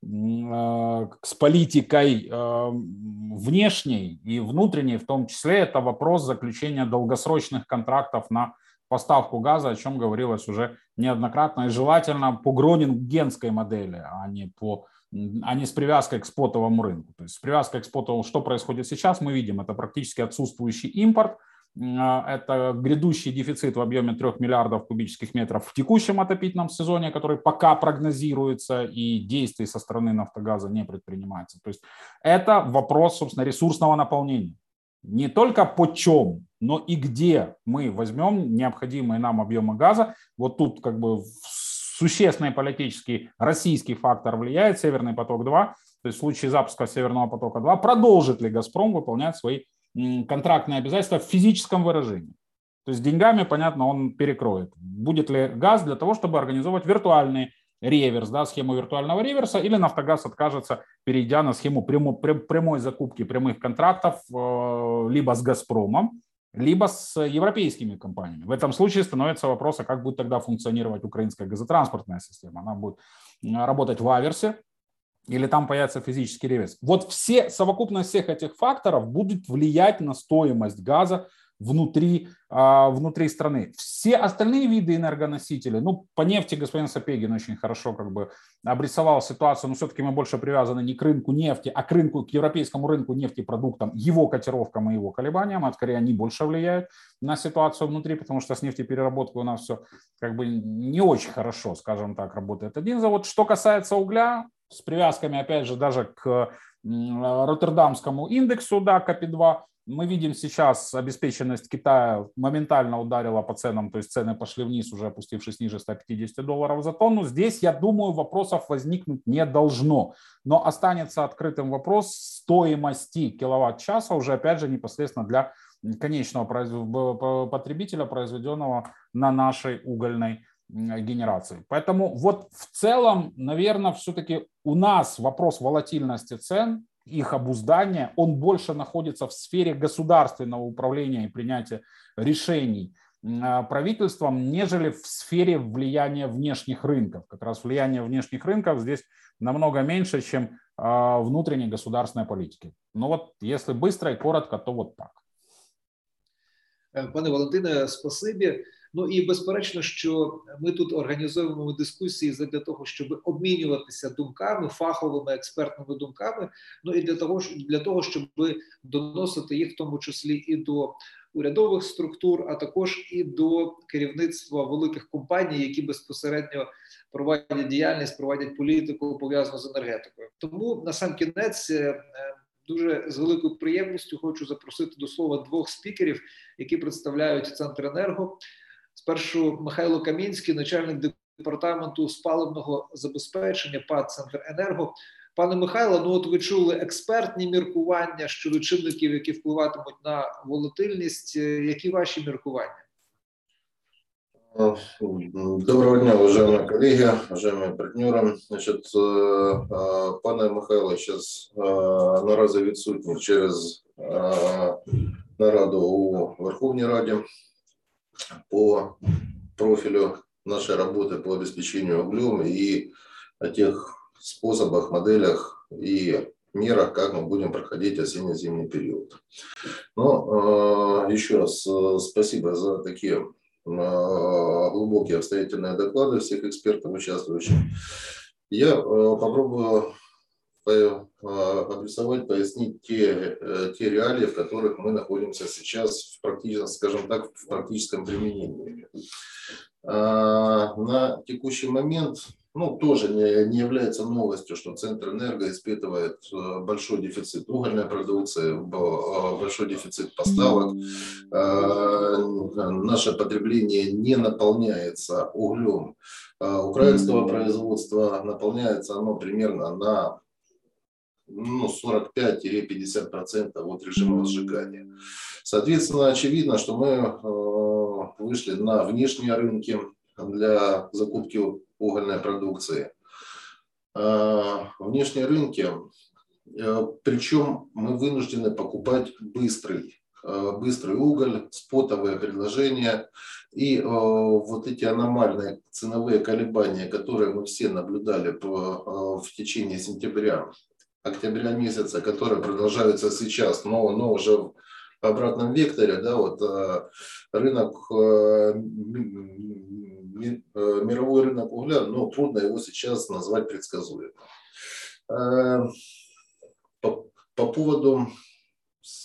с политикой внешней и внутренней, в том числе это вопрос заключения долгосрочных контрактов на поставку газа, о чем говорилось уже неоднократно, и желательно по гронингенской модели, а не, по, а не с привязкой к спотовому рынку. То есть с привязкой к спотовому, что происходит сейчас, мы видим, это практически отсутствующий импорт, а, это грядущий дефицит в объеме 3 миллиардов кубических метров в текущем отопительном сезоне, который пока прогнозируется и действий со стороны «Нафтогаза» не предпринимается. То есть это вопрос, собственно, ресурсного наполнения не только по чем, но и где мы возьмем необходимые нам объемы газа. Вот тут как бы существенный политический российский фактор влияет, Северный поток-2, то есть в случае запуска Северного потока-2, продолжит ли «Газпром» выполнять свои контрактные обязательства в физическом выражении. То есть деньгами, понятно, он перекроет. Будет ли газ для того, чтобы организовать виртуальные реверс, да, схему виртуального реверса, или Нафтогаз откажется, перейдя на схему прямой, прямой закупки прямых контрактов э, либо с Газпромом, либо с европейскими компаниями. В этом случае становится вопрос, а как будет тогда функционировать украинская газотранспортная система. Она будет работать в аверсе, или там появится физический реверс. Вот все, совокупность всех этих факторов будет влиять на стоимость газа внутри, а, внутри страны. Все остальные виды энергоносителей, ну, по нефти господин Сапегин очень хорошо как бы обрисовал ситуацию, но все-таки мы больше привязаны не к рынку нефти, а к рынку, к европейскому рынку нефтепродуктам, его котировкам и его колебаниям, а скорее они больше влияют на ситуацию внутри, потому что с нефтепереработкой у нас все как бы не очень хорошо, скажем так, работает один завод. Что касается угля, с привязками, опять же, даже к Роттердамскому индексу, да, КП2, мы видим сейчас обеспеченность Китая моментально ударила по ценам, то есть цены пошли вниз, уже опустившись ниже 150 долларов за тонну. Здесь, я думаю, вопросов возникнуть не должно. Но останется открытым вопрос стоимости киловатт-часа уже, опять же, непосредственно для конечного потребителя, произведенного на нашей угольной генерации. Поэтому вот в целом, наверное, все-таки у нас вопрос волатильности цен их обуздания, он больше находится в сфере государственного управления и принятия решений а, правительством, нежели в сфере влияния внешних рынков. Как раз влияние внешних рынков здесь намного меньше, чем а, внутренней государственной политики. Но вот если быстро и коротко, то вот так. Пане Валентине, спасибі. Ну і безперечно, що ми тут організовуємо дискусії для того, щоб обмінюватися думками, фаховими експертними думками. Ну і для того, для того, щоб доносити їх в тому числі і до урядових структур, а також і до керівництва великих компаній, які безпосередньо проводять діяльність, проводять політику пов'язану з енергетикою. Тому на сам кінець. Е, дуже з великою приємністю хочу запросити до слова двох спікерів, які представляють центр енерго. Спершу Михайло Камінський, начальник департаменту спаливного забезпечення ПАД «Центр Енерго. Пане Михайло, ну от ви чули експертні міркування щодо чинників, які впливатимуть на волатильність. Які ваші міркування? Доброго дня, уважаемые коллеги, уважаемые партнеры. Значит, пане Михайло сейчас наразі відсутній через нараду у Верховній Раді По профилю нашей работы по обеспечению углем и о тех способах, моделях и мерах, как мы будем проходить осенне-зимний период. Но э, еще раз э, спасибо за такие э, глубокие обстоятельные доклады всех экспертов, участвующих. Я попробую обрисовать, пояснить те, э, те реалии, в которых мы находимся сейчас, в практическом, скажем так, в практическом применении. А, на текущий момент ну, тоже не, не является новостью, что Центр Энерго испытывает э, большой дефицит угольной продукции, э, большой дефицит поставок. А, наше потребление не наполняется углем украинского производства, наполняется оно примерно на ну, 45-50% от режима сжигания. Соответственно, очевидно, что мы э, вышли на внешние рынки для закупки угольной продукции. Внешние рынки, причем мы вынуждены покупать быстрый Э, быстрый уголь, спотовые предложения и э, вот эти аномальные ценовые колебания, которые мы все наблюдали по, э, в течение сентября, октября месяца, которые продолжаются сейчас, но, но уже в обратном векторе, да, вот рынок, мировой рынок угля, но трудно его сейчас назвать предсказуемым. По, по поводу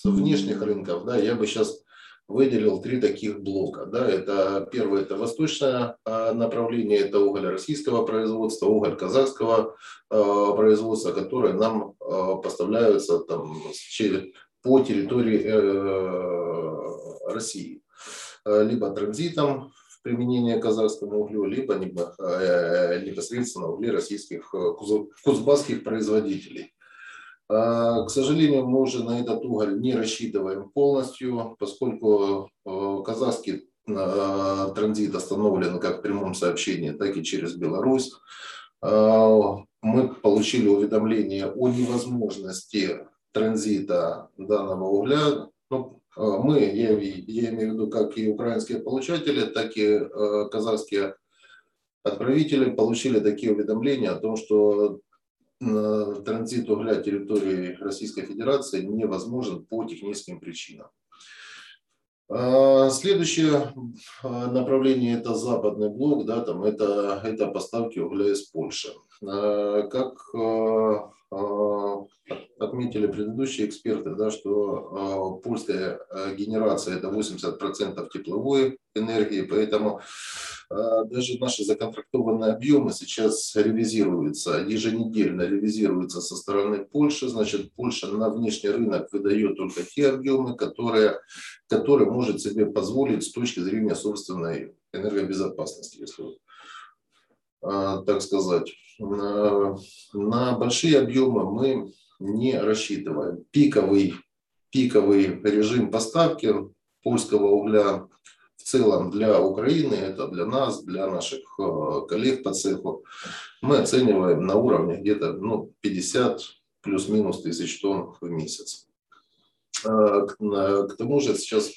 внешних рынков, да, я бы сейчас выделил три таких блока. Да, это первое, это восточное а, направление, это уголь российского производства, уголь казахского а, производства, которые нам а, поставляются там, по территории э, России. Либо транзитом в применении казахскому углю, либо э, непосредственно угли российских э, кузбасских производителей. А, к сожалению, мы уже на этот уголь не рассчитываем полностью, поскольку э, казахский э, транзит остановлен как в прямом сообщении, так и через Беларусь. Мы получили уведомление о невозможности транзита данного угля. Ну, э, мы, я, я имею в виду как и украинские получатели, так и казахские отправители получили такие уведомления о том, что транзит угля территории Российской Федерации невозможен по техническим причинам. А, следующее а, направление это западный блок, да, там это, это поставки угля из Польши. А, как отметили предыдущие эксперты, да, что польская генерация это 80% тепловой энергии, поэтому даже наши законтрактованные объемы сейчас ревизируются, еженедельно ревизируются со стороны Польши. Значит, Польша на внешний рынок выдает только те объемы, которые, которые может себе позволить с точки зрения собственной энергобезопасности, если а, так сказать. На большие объемы мы не рассчитываем. Пиковый, пиковый режим поставки польского угля целом для Украины, это для нас, для наших э, коллег по цеху, мы оцениваем на уровне где-то ну, 50 плюс-минус тысяч тонн в месяц. А, к тому же сейчас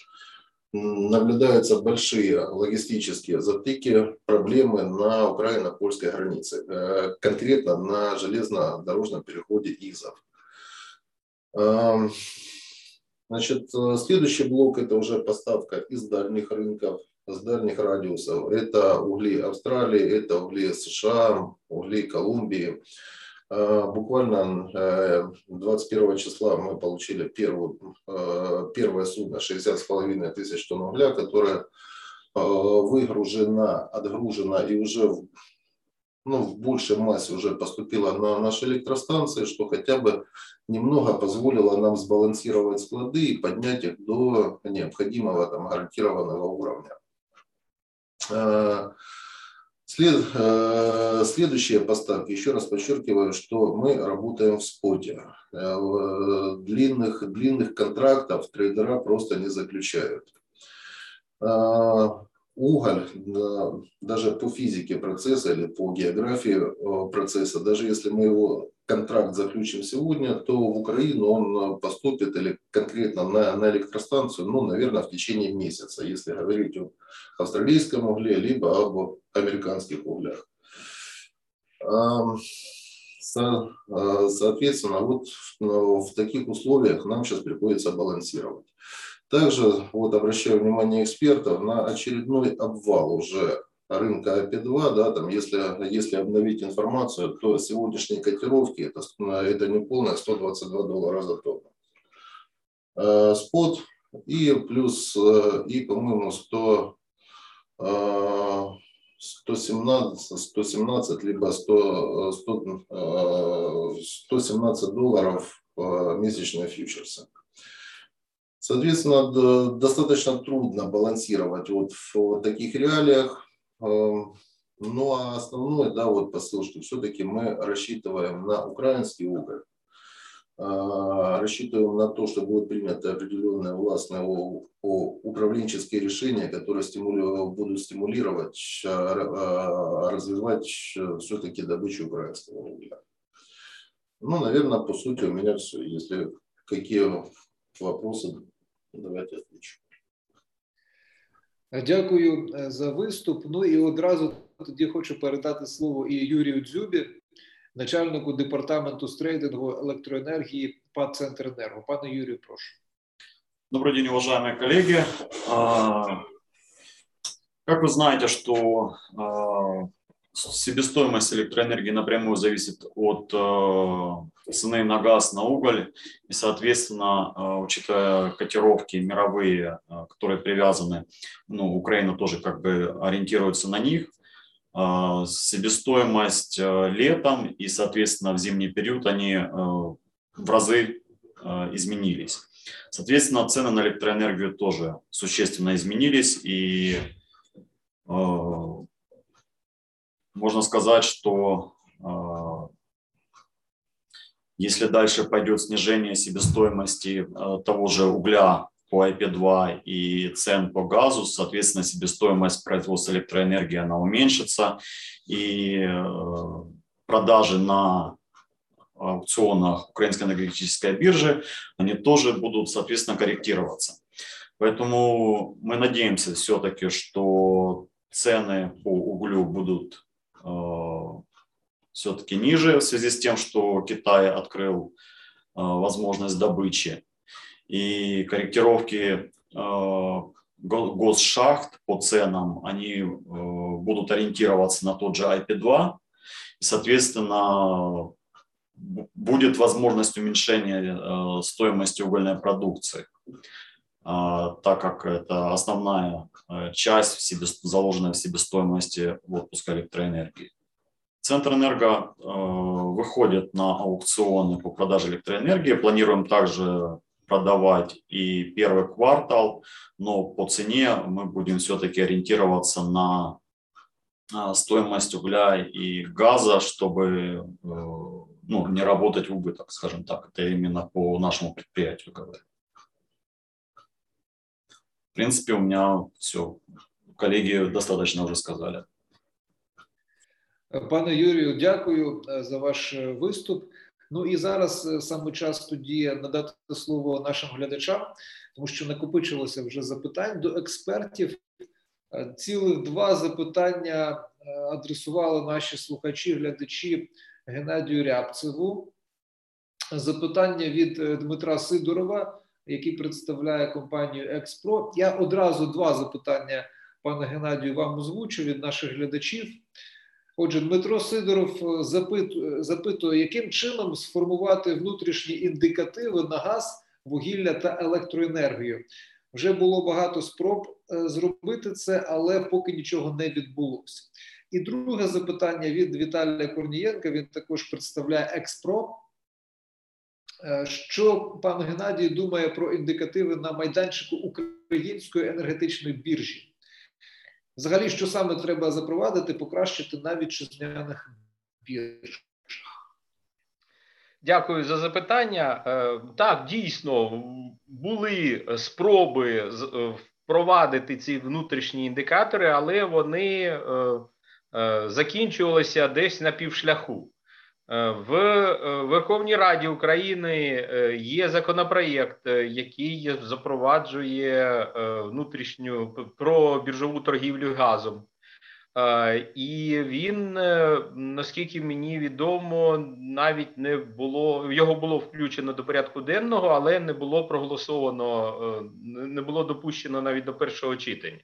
наблюдаются большие логистические затыки, проблемы на украино-польской границе, э, конкретно на железнодорожном переходе Изов. Значит, э, следующий блок – это уже поставка из дальних рынков, с дальних радиусов. Это угли Австралии, это угли США, угли Колумбии. Э, буквально 21 э, числа мы получили первую, первое судно 60,5 тысяч тонн угля, которое выгружена, отгружена и уже ну, в большей массе уже поступила на наши электростанции, что хотя бы немного позволило нам сбалансировать склады и поднять их до необходимого там, гарантированного уровня. А, след, а, следующие поставки, еще раз подчеркиваю, что мы работаем в споте. А, длинных, длинных контрактов трейдера просто не заключают уголь, даже по физике процесса или по географии процесса, даже если мы его контракт заключим сегодня, то в Украину он э, поступит или конкретно на, на электростанцию, ну, наверное, в течение месяца, если говорить о австралийском угле, либо об американских углях. Э, соответственно, вот в таких условиях нам сейчас приходится балансировать. Также вот обращаю внимание экспертов на очередной обвал уже рынка АП2, да, там, если, если обновить информацию, то сегодняшние котировки это, это не полная 122 доллара за тонну. Э, спот и плюс, э, и, по-моему, 100, 117, 117 либо 100, 100, 117 долларов месячные фьючерсы. Соответственно, достаточно трудно балансировать вот в таких реалиях. Эм, ну а основной, да, вот посыл, что все-таки мы рассчитываем на украинский уголь. рассчитываем на то, что будут приняты определенные властные управленческие решения, которые стимули... будут стимулировать, развивать все-таки добычу украинского угля. Ну, наверное, по сути у меня все. Если какие вопросы, давайте отвечу. Дякую за виступ. Ну і одразу тоді хочу передати слово і Юрію Дзюбі, начальнику департаменту з трейдингу електроенергії ПАД «Центренерго». Пане Юрію, прошу. Добрый день, уважаемые коллеги. Как вы знаете, что себестоимость электроэнергии напрямую зависит от цены на газ, на уголь, и, соответственно, учитывая котировки мировые, которые привязаны, ну, Украина тоже как бы ориентируется на них, себестоимость летом и, соответственно, в зимний период они в разы изменились. Соответственно, цены на электроэнергию тоже существенно изменились, и можно сказать, что если дальше пойдет снижение себестоимости того же угля по IP2 и цен по газу, соответственно, себестоимость производства электроэнергии она уменьшится, и продажи на аукционах Украинской энергетической биржи, они тоже будут, соответственно, корректироваться. Поэтому мы надеемся все-таки, что цены по углю будут э, все-таки ниже в связи с тем, что Китай открыл э, возможность добычи. И корректировки э, госшахт по ценам, они э, будут ориентироваться на тот же IP2. И, соответственно, будет возможность уменьшения э, стоимости угольной продукции, так как это основная э, часть в себе, заложенная в себестоимости отпуска электроэнергии. Центр энерго э, выходит на аукционы по продаже электроэнергии. Планируем также продавать и первый квартал, но по цене мы будем все-таки ориентироваться на стоимость угля и газа, чтобы ну, не работать в убыток, скажем так. Это именно по нашему предприятию говорю. Принципе, у меня все. Коллеги достаточно уже сказали. Пане Юрію, дякую за ваш виступ. Ну і зараз саме час тоді надати слово нашим глядачам, тому що накопичилося вже запитань до експертів. Цілих два запитання адресували наші слухачі, глядачі Геннадію Рябцеву. Запитання від е, Дмитра Сидорова, який представляє компанію Експро. Я одразу два запитання, пане Геннадію, вам озвучу від наших глядачів. Отже, Дмитро Сидоров запитує, запитує, яким чином сформувати внутрішні індикативи на газ, вугілля та електроенергію. Вже було багато спроб е, зробити це, але поки нічого не відбулося. І друге запитання від Віталія Корнієнка. Він також представляє Експро. Е, що пан Геннадій думає про індикативи на майданчику української енергетичної біржі? Взагалі, що саме треба запровадити, покращити на вітчизняних біржах? Дякую за запитання. Е, так, дійсно були спроби е, впровадити ці внутрішні індикатори, але вони закінчувалося десь на півшляху. Е, в е, Верховній Раді України є законопроєкт, який запроваджує внутрішню про біржову торгівлю газом. І він, наскільки мені відомо, навіть не було його було включено до порядку денного, але не було проголосовано, не було допущено навіть до першого читання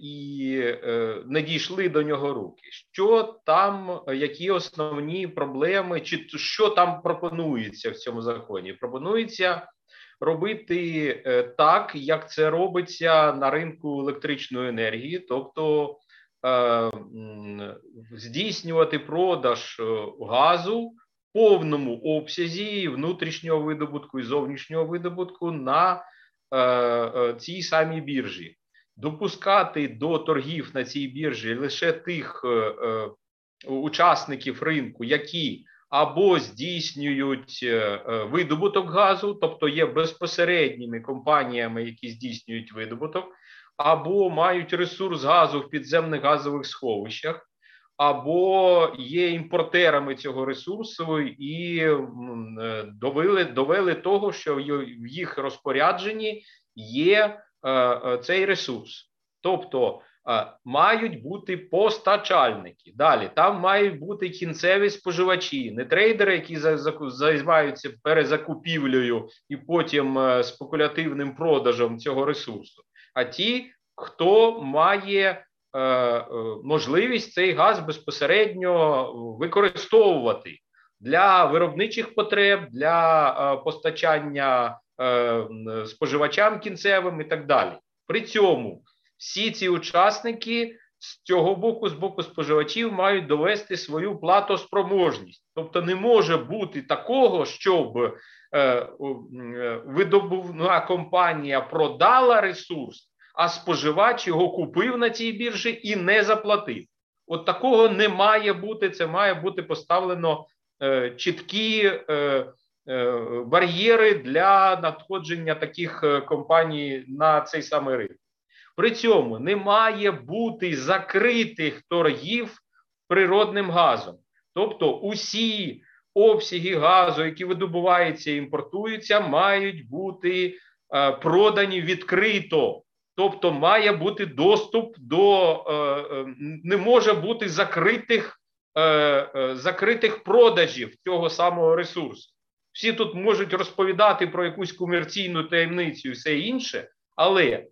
і е, не дійшли до нього руки. Що там, які основні проблеми, чи що там пропонується в цьому законі? Пропонується робити е, так, як це робиться на ринку електричної енергії, тобто е, здійснювати продаж газу. Повному обсязі внутрішнього видобутку і зовнішнього видобутку на е, е, цій самій біржі допускати до торгів на цій біржі лише тих е, е, учасників ринку, які або здійснюють е, видобуток газу, тобто є безпосередніми компаніями, які здійснюють видобуток, або мають ресурс газу в підземних газових сховищах, або є імпортерами цього ресурсу і довели довели того, що в їх розпорядженні є цей ресурс. Тобто мають бути постачальники. Далі там мають бути кінцеві споживачі, не трейдери, які займаються перезакупівлею і потім е, спекулятивним продажем цього ресурсу, а ті, хто має е, е, можливість цей газ безпосередньо використовувати для виробничих потреб, для постачання споживачам кінцевим і так далі. При цьому всі ці учасники з цього боку, з боку споживачів, мають довести свою платоспроможність. Тобто, не може бути такого, щоб е, е, видобувна компанія продала ресурс, а споживач його купив на цій біржі і не заплатив. От такого не має бути. Це має бути поставлено е, чіткі. Е, Бар'єри для надходження таких е, компаній на цей самий ринок. При цьому не має бути закритих торгів природним газом. Тобто усі обсяги газу, які видобуваються і імпортуються, мають бути е, продані відкрито. Тобто, має бути доступ до не може бути закритих закритих продажів цього самого ресурсу. Всі тут можуть розповідати про якусь комерційну таємницю і все інше, але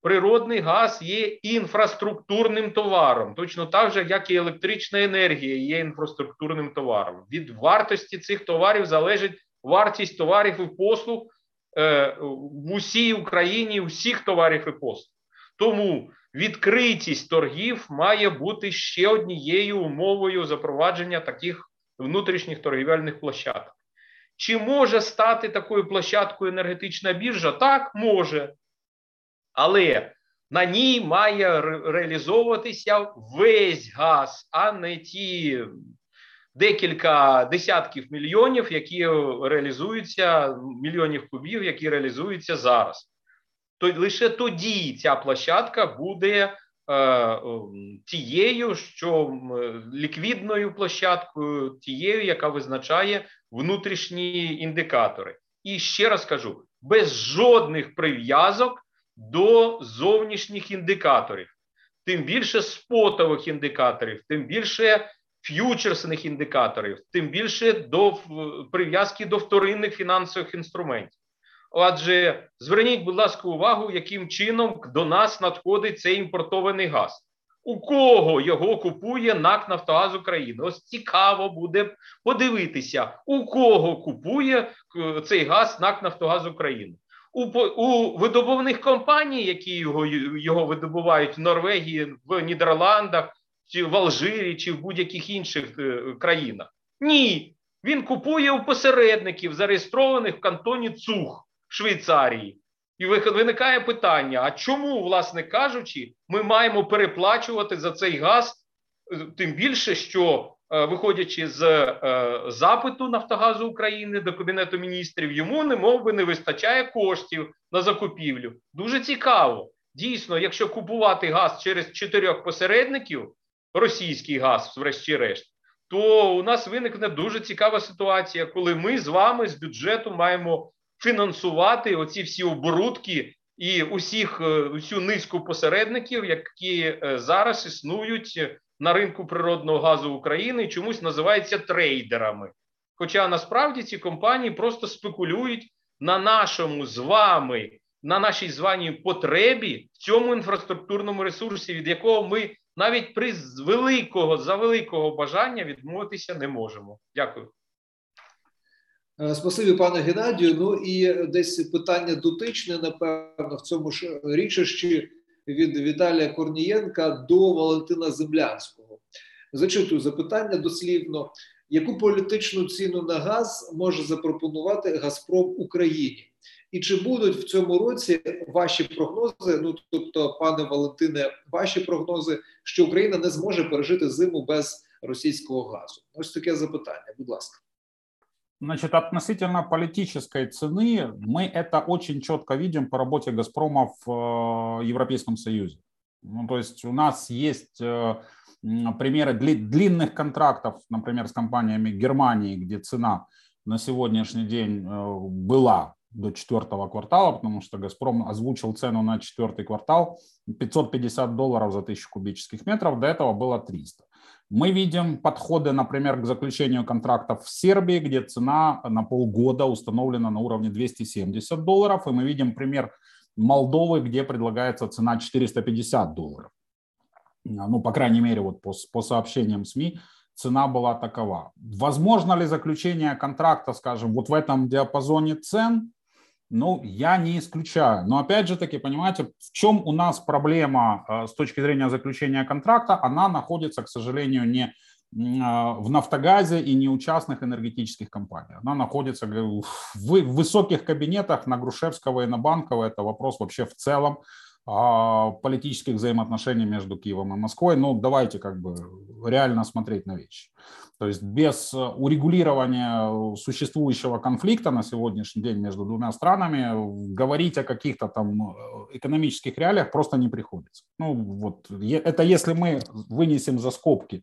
природний газ є інфраструктурним товаром, точно так же, як і електрична енергія є інфраструктурним товаром. Від вартості цих товарів залежить вартість товарів і послуг е, в усій Україні, всіх товарів і послуг. Тому відкритість торгів має бути ще однією умовою запровадження таких внутрішніх торгівельних площадок. Чи може стати такою площадкою енергетична біржа? Так, може але на ній має реалізовуватися весь газ, а не ті декілька десятків мільйонів, які реалізуються, мільйонів кубів, які реалізуються зараз. То лише тоді ця площадка буде е, тією, що ліквідною площадкою, тією, яка визначає внутрішні індикатори. І ще раз кажу: без жодних прив'язок до зовнішніх індикаторів, тим більше спотових індикаторів, тим більше ф'ючерсних індикаторів, тим більше до прив'язки до вторинних фінансових інструментів. Адже зверніть, будь ласка, увагу, яким чином до нас надходить цей імпортований газ. У кого його купує НАК Нафтогаз України? Ось цікаво буде подивитися, у кого купує е, цей газ НАК Нафтогаз України у у видобувних компаній, які його його видобувають в Норвегії, в Нідерландах, чи в Алжирі, чи в будь-яких інших е, країнах. Ні, він купує у посередників, зареєстрованих в кантоні Цух Швейцарії. І виникає питання: а чому, власне кажучи, ми маємо переплачувати за цей газ, е, тим більше, що Е, виходячи з е, запиту Нафтогазу України до Кабінету міністрів, йому не мов би не вистачає коштів на закупівлю. Дуже цікаво. Дійсно, якщо купувати газ через чотирьох посередників, російський газ, врешті-решт, то у нас виникне дуже цікава ситуація, коли ми з вами з бюджету маємо фінансувати оці всі оборудки і усіх е, усю низку посередників, які зараз існують на ринку природного газу України чомусь називаються трейдерами. Хоча насправді ці компанії просто спекулюють на нашому з вами, на нашій званій потребі в цьому інфраструктурному ресурсі, від якого ми навіть при великого за великого бажання відмовитися не можемо. Дякую. Е, спасибі, пане Геннадію. Ну і десь питання дотичне, напевно, в цьому ж річищі від Віталія Корнієнка до Валентина Землянського. Зачитую запитання дослівно: яку політичну ціну на газ може запропонувати Газпром Україні? І чи будуть в цьому році ваші прогнози? Ну тобто, пане Валентине, ваші прогнози, що Україна не зможе пережити зиму без російського газу. Ось таке запитання. Будь ласка. Значит, относительно политической цены, мы это очень четко видим по работе «Газпрома» в э, Европейском Союзе. Ну, то есть у нас есть э, примеры длинных контрактов, например, с компаниями Германии, где цена на сегодняшний день э, была до четвертого квартала, потому что «Газпром» озвучил цену на четвертый квартал 550 долларов за тысячу кубических метров, до этого было 300. Мы видим подходы, например, к заключению контрактов в Сербии, где цена на полгода установлена на уровне 270 долларов, и мы видим пример Молдовы, где предлагается цена 450 долларов. Ну, по крайней мере, вот по, по сообщениям СМИ, цена была такова. Возможно ли заключение контракта, скажем, вот в этом диапазоне цен? Ну, я не исключаю. Но опять же таки, понимаете, в чем у нас проблема э, с точки зрения заключения контракта? Она находится, к сожалению, не э, в «Нафтогазе» и не у частных энергетических компаний. Она находится в высоких кабинетах на Грушевского и на Банкова. Это вопрос вообще в целом политических взаимоотношений между Киевом и Москвой. Ну, давайте как бы реально смотреть на вещи. То есть без урегулирования существующего конфликта на сегодняшний день между двумя странами говорить о каких-то там экономических реалиях просто не приходится. Ну, вот это если мы вынесем за скобки а,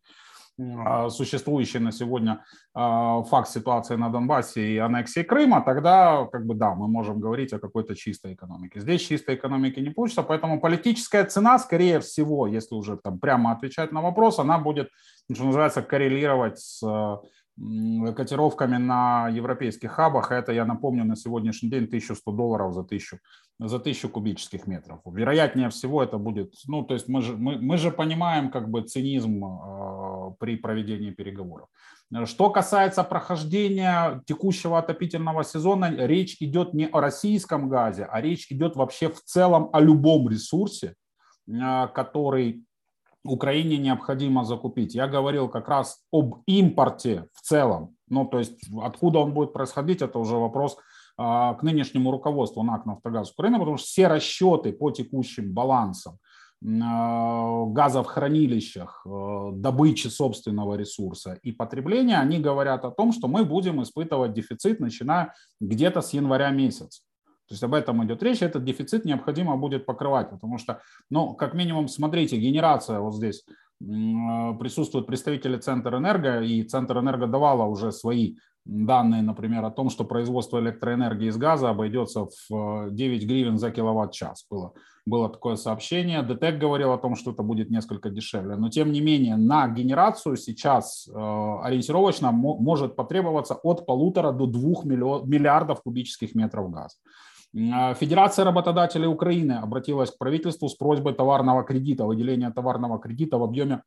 существующий на сегодня а, факт ситуации на Донбассе и аннексии Крыма, тогда как бы да, мы можем говорить о какой-то чистой экономике. Здесь чистой экономики не получится, поэтому политическая цена, скорее всего, если уже там прямо отвечать на вопрос, она будет, что называется, коррелировать с котировками на европейских хабах. Это, я напомню, на сегодняшний день 1100 долларов за 1000, за 1000 кубических метров. Вероятнее всего это будет, ну, то есть мы же, мы, мы же понимаем как бы цинизм э, при проведении переговоров. Что касается прохождения текущего отопительного сезона, речь идет не о российском газе, а речь идет вообще в целом о любом ресурсе, э, который Украине необходимо закупить. Я говорил как раз об импорте в целом. Ну, то есть откуда он будет происходить, это уже вопрос к нынешнему руководству НАК «Нафтогаз Украины», потому что все расчеты по текущим балансам а, газа в хранилищах, а, добычи собственного ресурса и потребления, они говорят о том, что мы будем испытывать дефицит, начиная где-то с января месяца. То есть об этом идет речь, этот дефицит необходимо будет покрывать, потому что, ну, как минимум, смотрите, генерация вот здесь присутствуют представители Центра Энерго, и Центр Энерго давала уже свои данные, например, о том, что производство электроэнергии из газа обойдется в 9 гривен за киловатт-час. Было, было такое сообщение. ДТЭК говорил о том, что это будет несколько дешевле. Но, тем не менее, на генерацию сейчас э, ориентировочно может потребоваться от полутора до двух миллиардов кубических метров газа. А, Федерация работодателей Украины обратилась к правительству с просьбой товарного кредита, выделения товарного кредита в объеме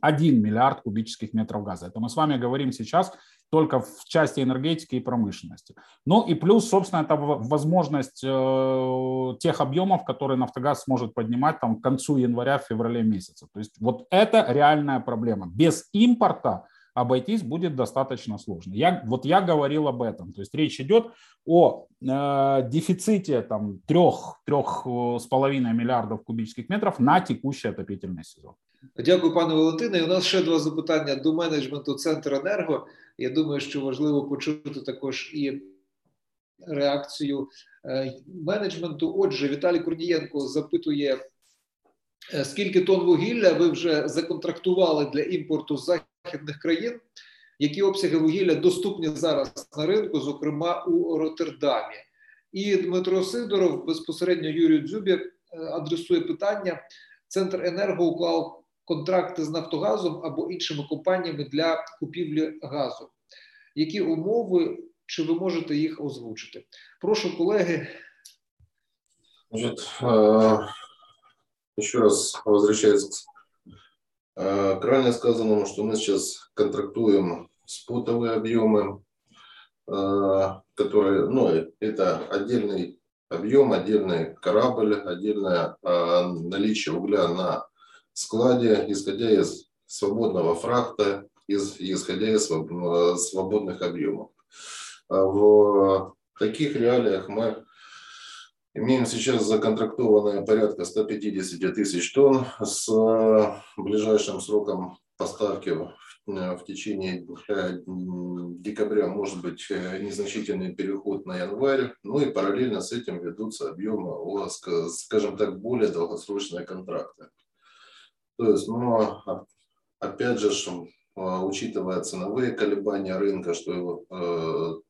1 миллиард кубических метров газа. Это мы с вами говорим сейчас только в части энергетики и промышленности. Ну и плюс, собственно, это возможность э, тех объемов, которые Нафтогаз сможет поднимать там, к концу января-февраля месяца. То есть вот это реальная проблема. Без импорта обойтись будет достаточно сложно. Я, вот я говорил об этом. То есть речь идет о э, дефиците там, трех, трех э, с половиной миллиардов кубических метров на текущий отопительный сезон. Дякую, пане Валентине. У нас ще два запитання до менеджменту Центр Енерго. Я думаю, що важливо почути також і реакцію е, менеджменту. Отже, Віталій Корнієнко запитує, е, скільки тонн вугілля ви вже законтрактували для імпорту з західних країн, які обсяги вугілля доступні зараз на ринку, зокрема у Роттердамі. І Дмитро Сидоров безпосередньо Юрію Дзюбі е, адресує питання: Центр енерго уклав контракти з Нафтогазом або іншими компаніями для купівлі газу. Які умови, чи ви можете їх озвучити? Прошу, колеги. Значит, еще раз возвращаясь Э, к ранее сказанному, что мы сейчас контрактуем спутовые объемы, э, которые, ну, это отдельный объем, отдельный корабль, отдельное э, наличие угля на складе, исходя из свободного фрахта, из, исходя из свободных объемов. В таких реалиях мы Имеем сейчас законтрактованное порядка 150 тысяч тонн с э, ближайшим сроком поставки в в течение декабря может быть незначительный переход на январь, ну и параллельно с этим ведутся объемы скажем так, более долгосрочные контракты. То есть, ну, опять же, учитывая ценовые колебания рынка, что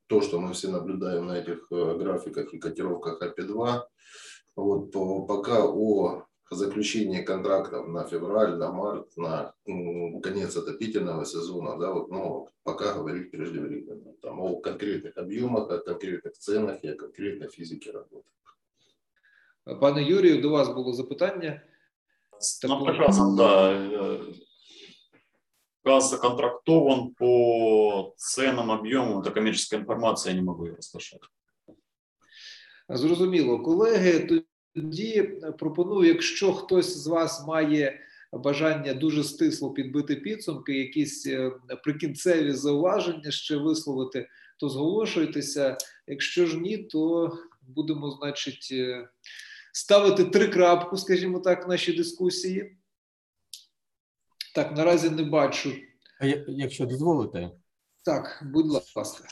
то, что мы все наблюдаем на этих графиках и котировках АП-2, вот, пока о заключении контрактов на февраль, на март, на конец отопительного сезона, да, вот, ну, пока говорить преждевременно. Там о конкретных объемах, о конкретных ценах и о конкретной физике работы. Пане Юрію, до вас було запитання. Ну, прекрасно, да. Газ законтрактован по ценам, объемам, это коммерческая информация, я не могу ее расслышать. Зрозуміло, колеги. Тоді пропоную, якщо хтось з вас має бажання дуже стисло підбити підсумки, якісь прикінцеві зауваження ще висловити, то зголошуйтеся. Якщо ж ні, то будемо, значить, ставити три крапку, скажімо так, в нашій дискусії. Так, наразі не бачу. А якщо дозволите. Так, будь ласка.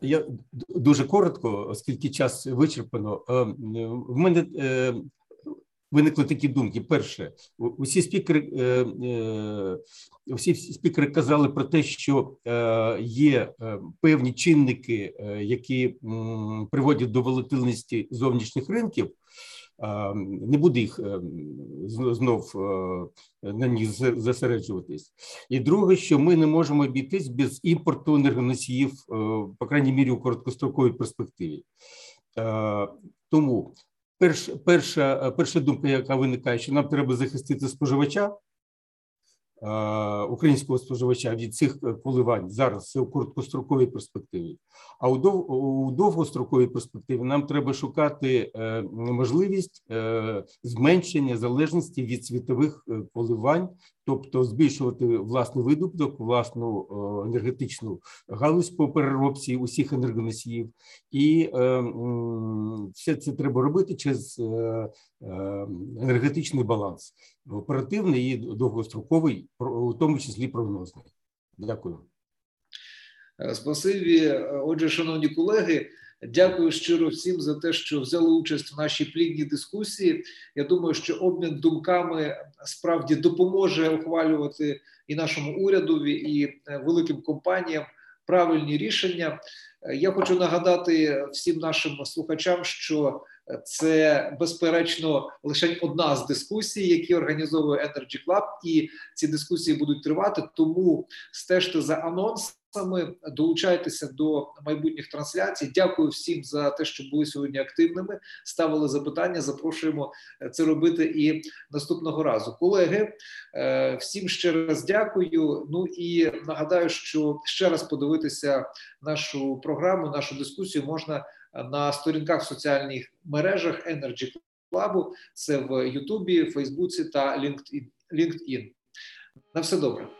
Я дуже коротко, оскільки час вичерпано. В мене виникли такі думки. Перше, усі спікери усі спікери казали про те, що є певні чинники, які приводять до волатильності зовнішніх ринків. Не буде їх знов на них зосереджуватись. І друге, що ми не можемо обійтись без імпорту енергоносіїв, по крайній мірі, у короткостроковій перспективі. Тому перш, перша, перша думка, яка виникає, що нам треба захистити споживача, українського споживача від цих коливань зараз це у короткостроковій перспективі. А у, дов, у довгостроковій перспективі нам треба шукати можливість зменшення залежності від світових коливань, тобто збільшувати власний видобуток, власну енергетичну галузь по переробці усіх енергоносіїв, і все це треба робити через енергетичний баланс, оперативний і довгостроковий, у тому числі прогнозний. Дякую. Спасибі. Отже, шановні колеги, дякую щиро всім за те, що взяли участь в нашій плідній дискусії. Я думаю, що обмін думками справді допоможе ухвалювати і нашому урядові, і великим компаніям правильні рішення. Я хочу нагадати всім нашим слухачам, що це безперечно лише одна з дискусій, які організовує Energy Club, і ці дискусії будуть тривати. Тому стежте за анонсами, долучайтеся до майбутніх трансляцій. Дякую всім за те, що були сьогодні активними. Ставили запитання. Запрошуємо це робити і наступного разу. Колеги, всім ще раз дякую. Ну і нагадаю, що ще раз подивитися нашу програму, нашу дискусію можна на сторінках в соціальних мережах Energy Club, це в Ютубі, Фейсбуці та LinkedIn. На все добре.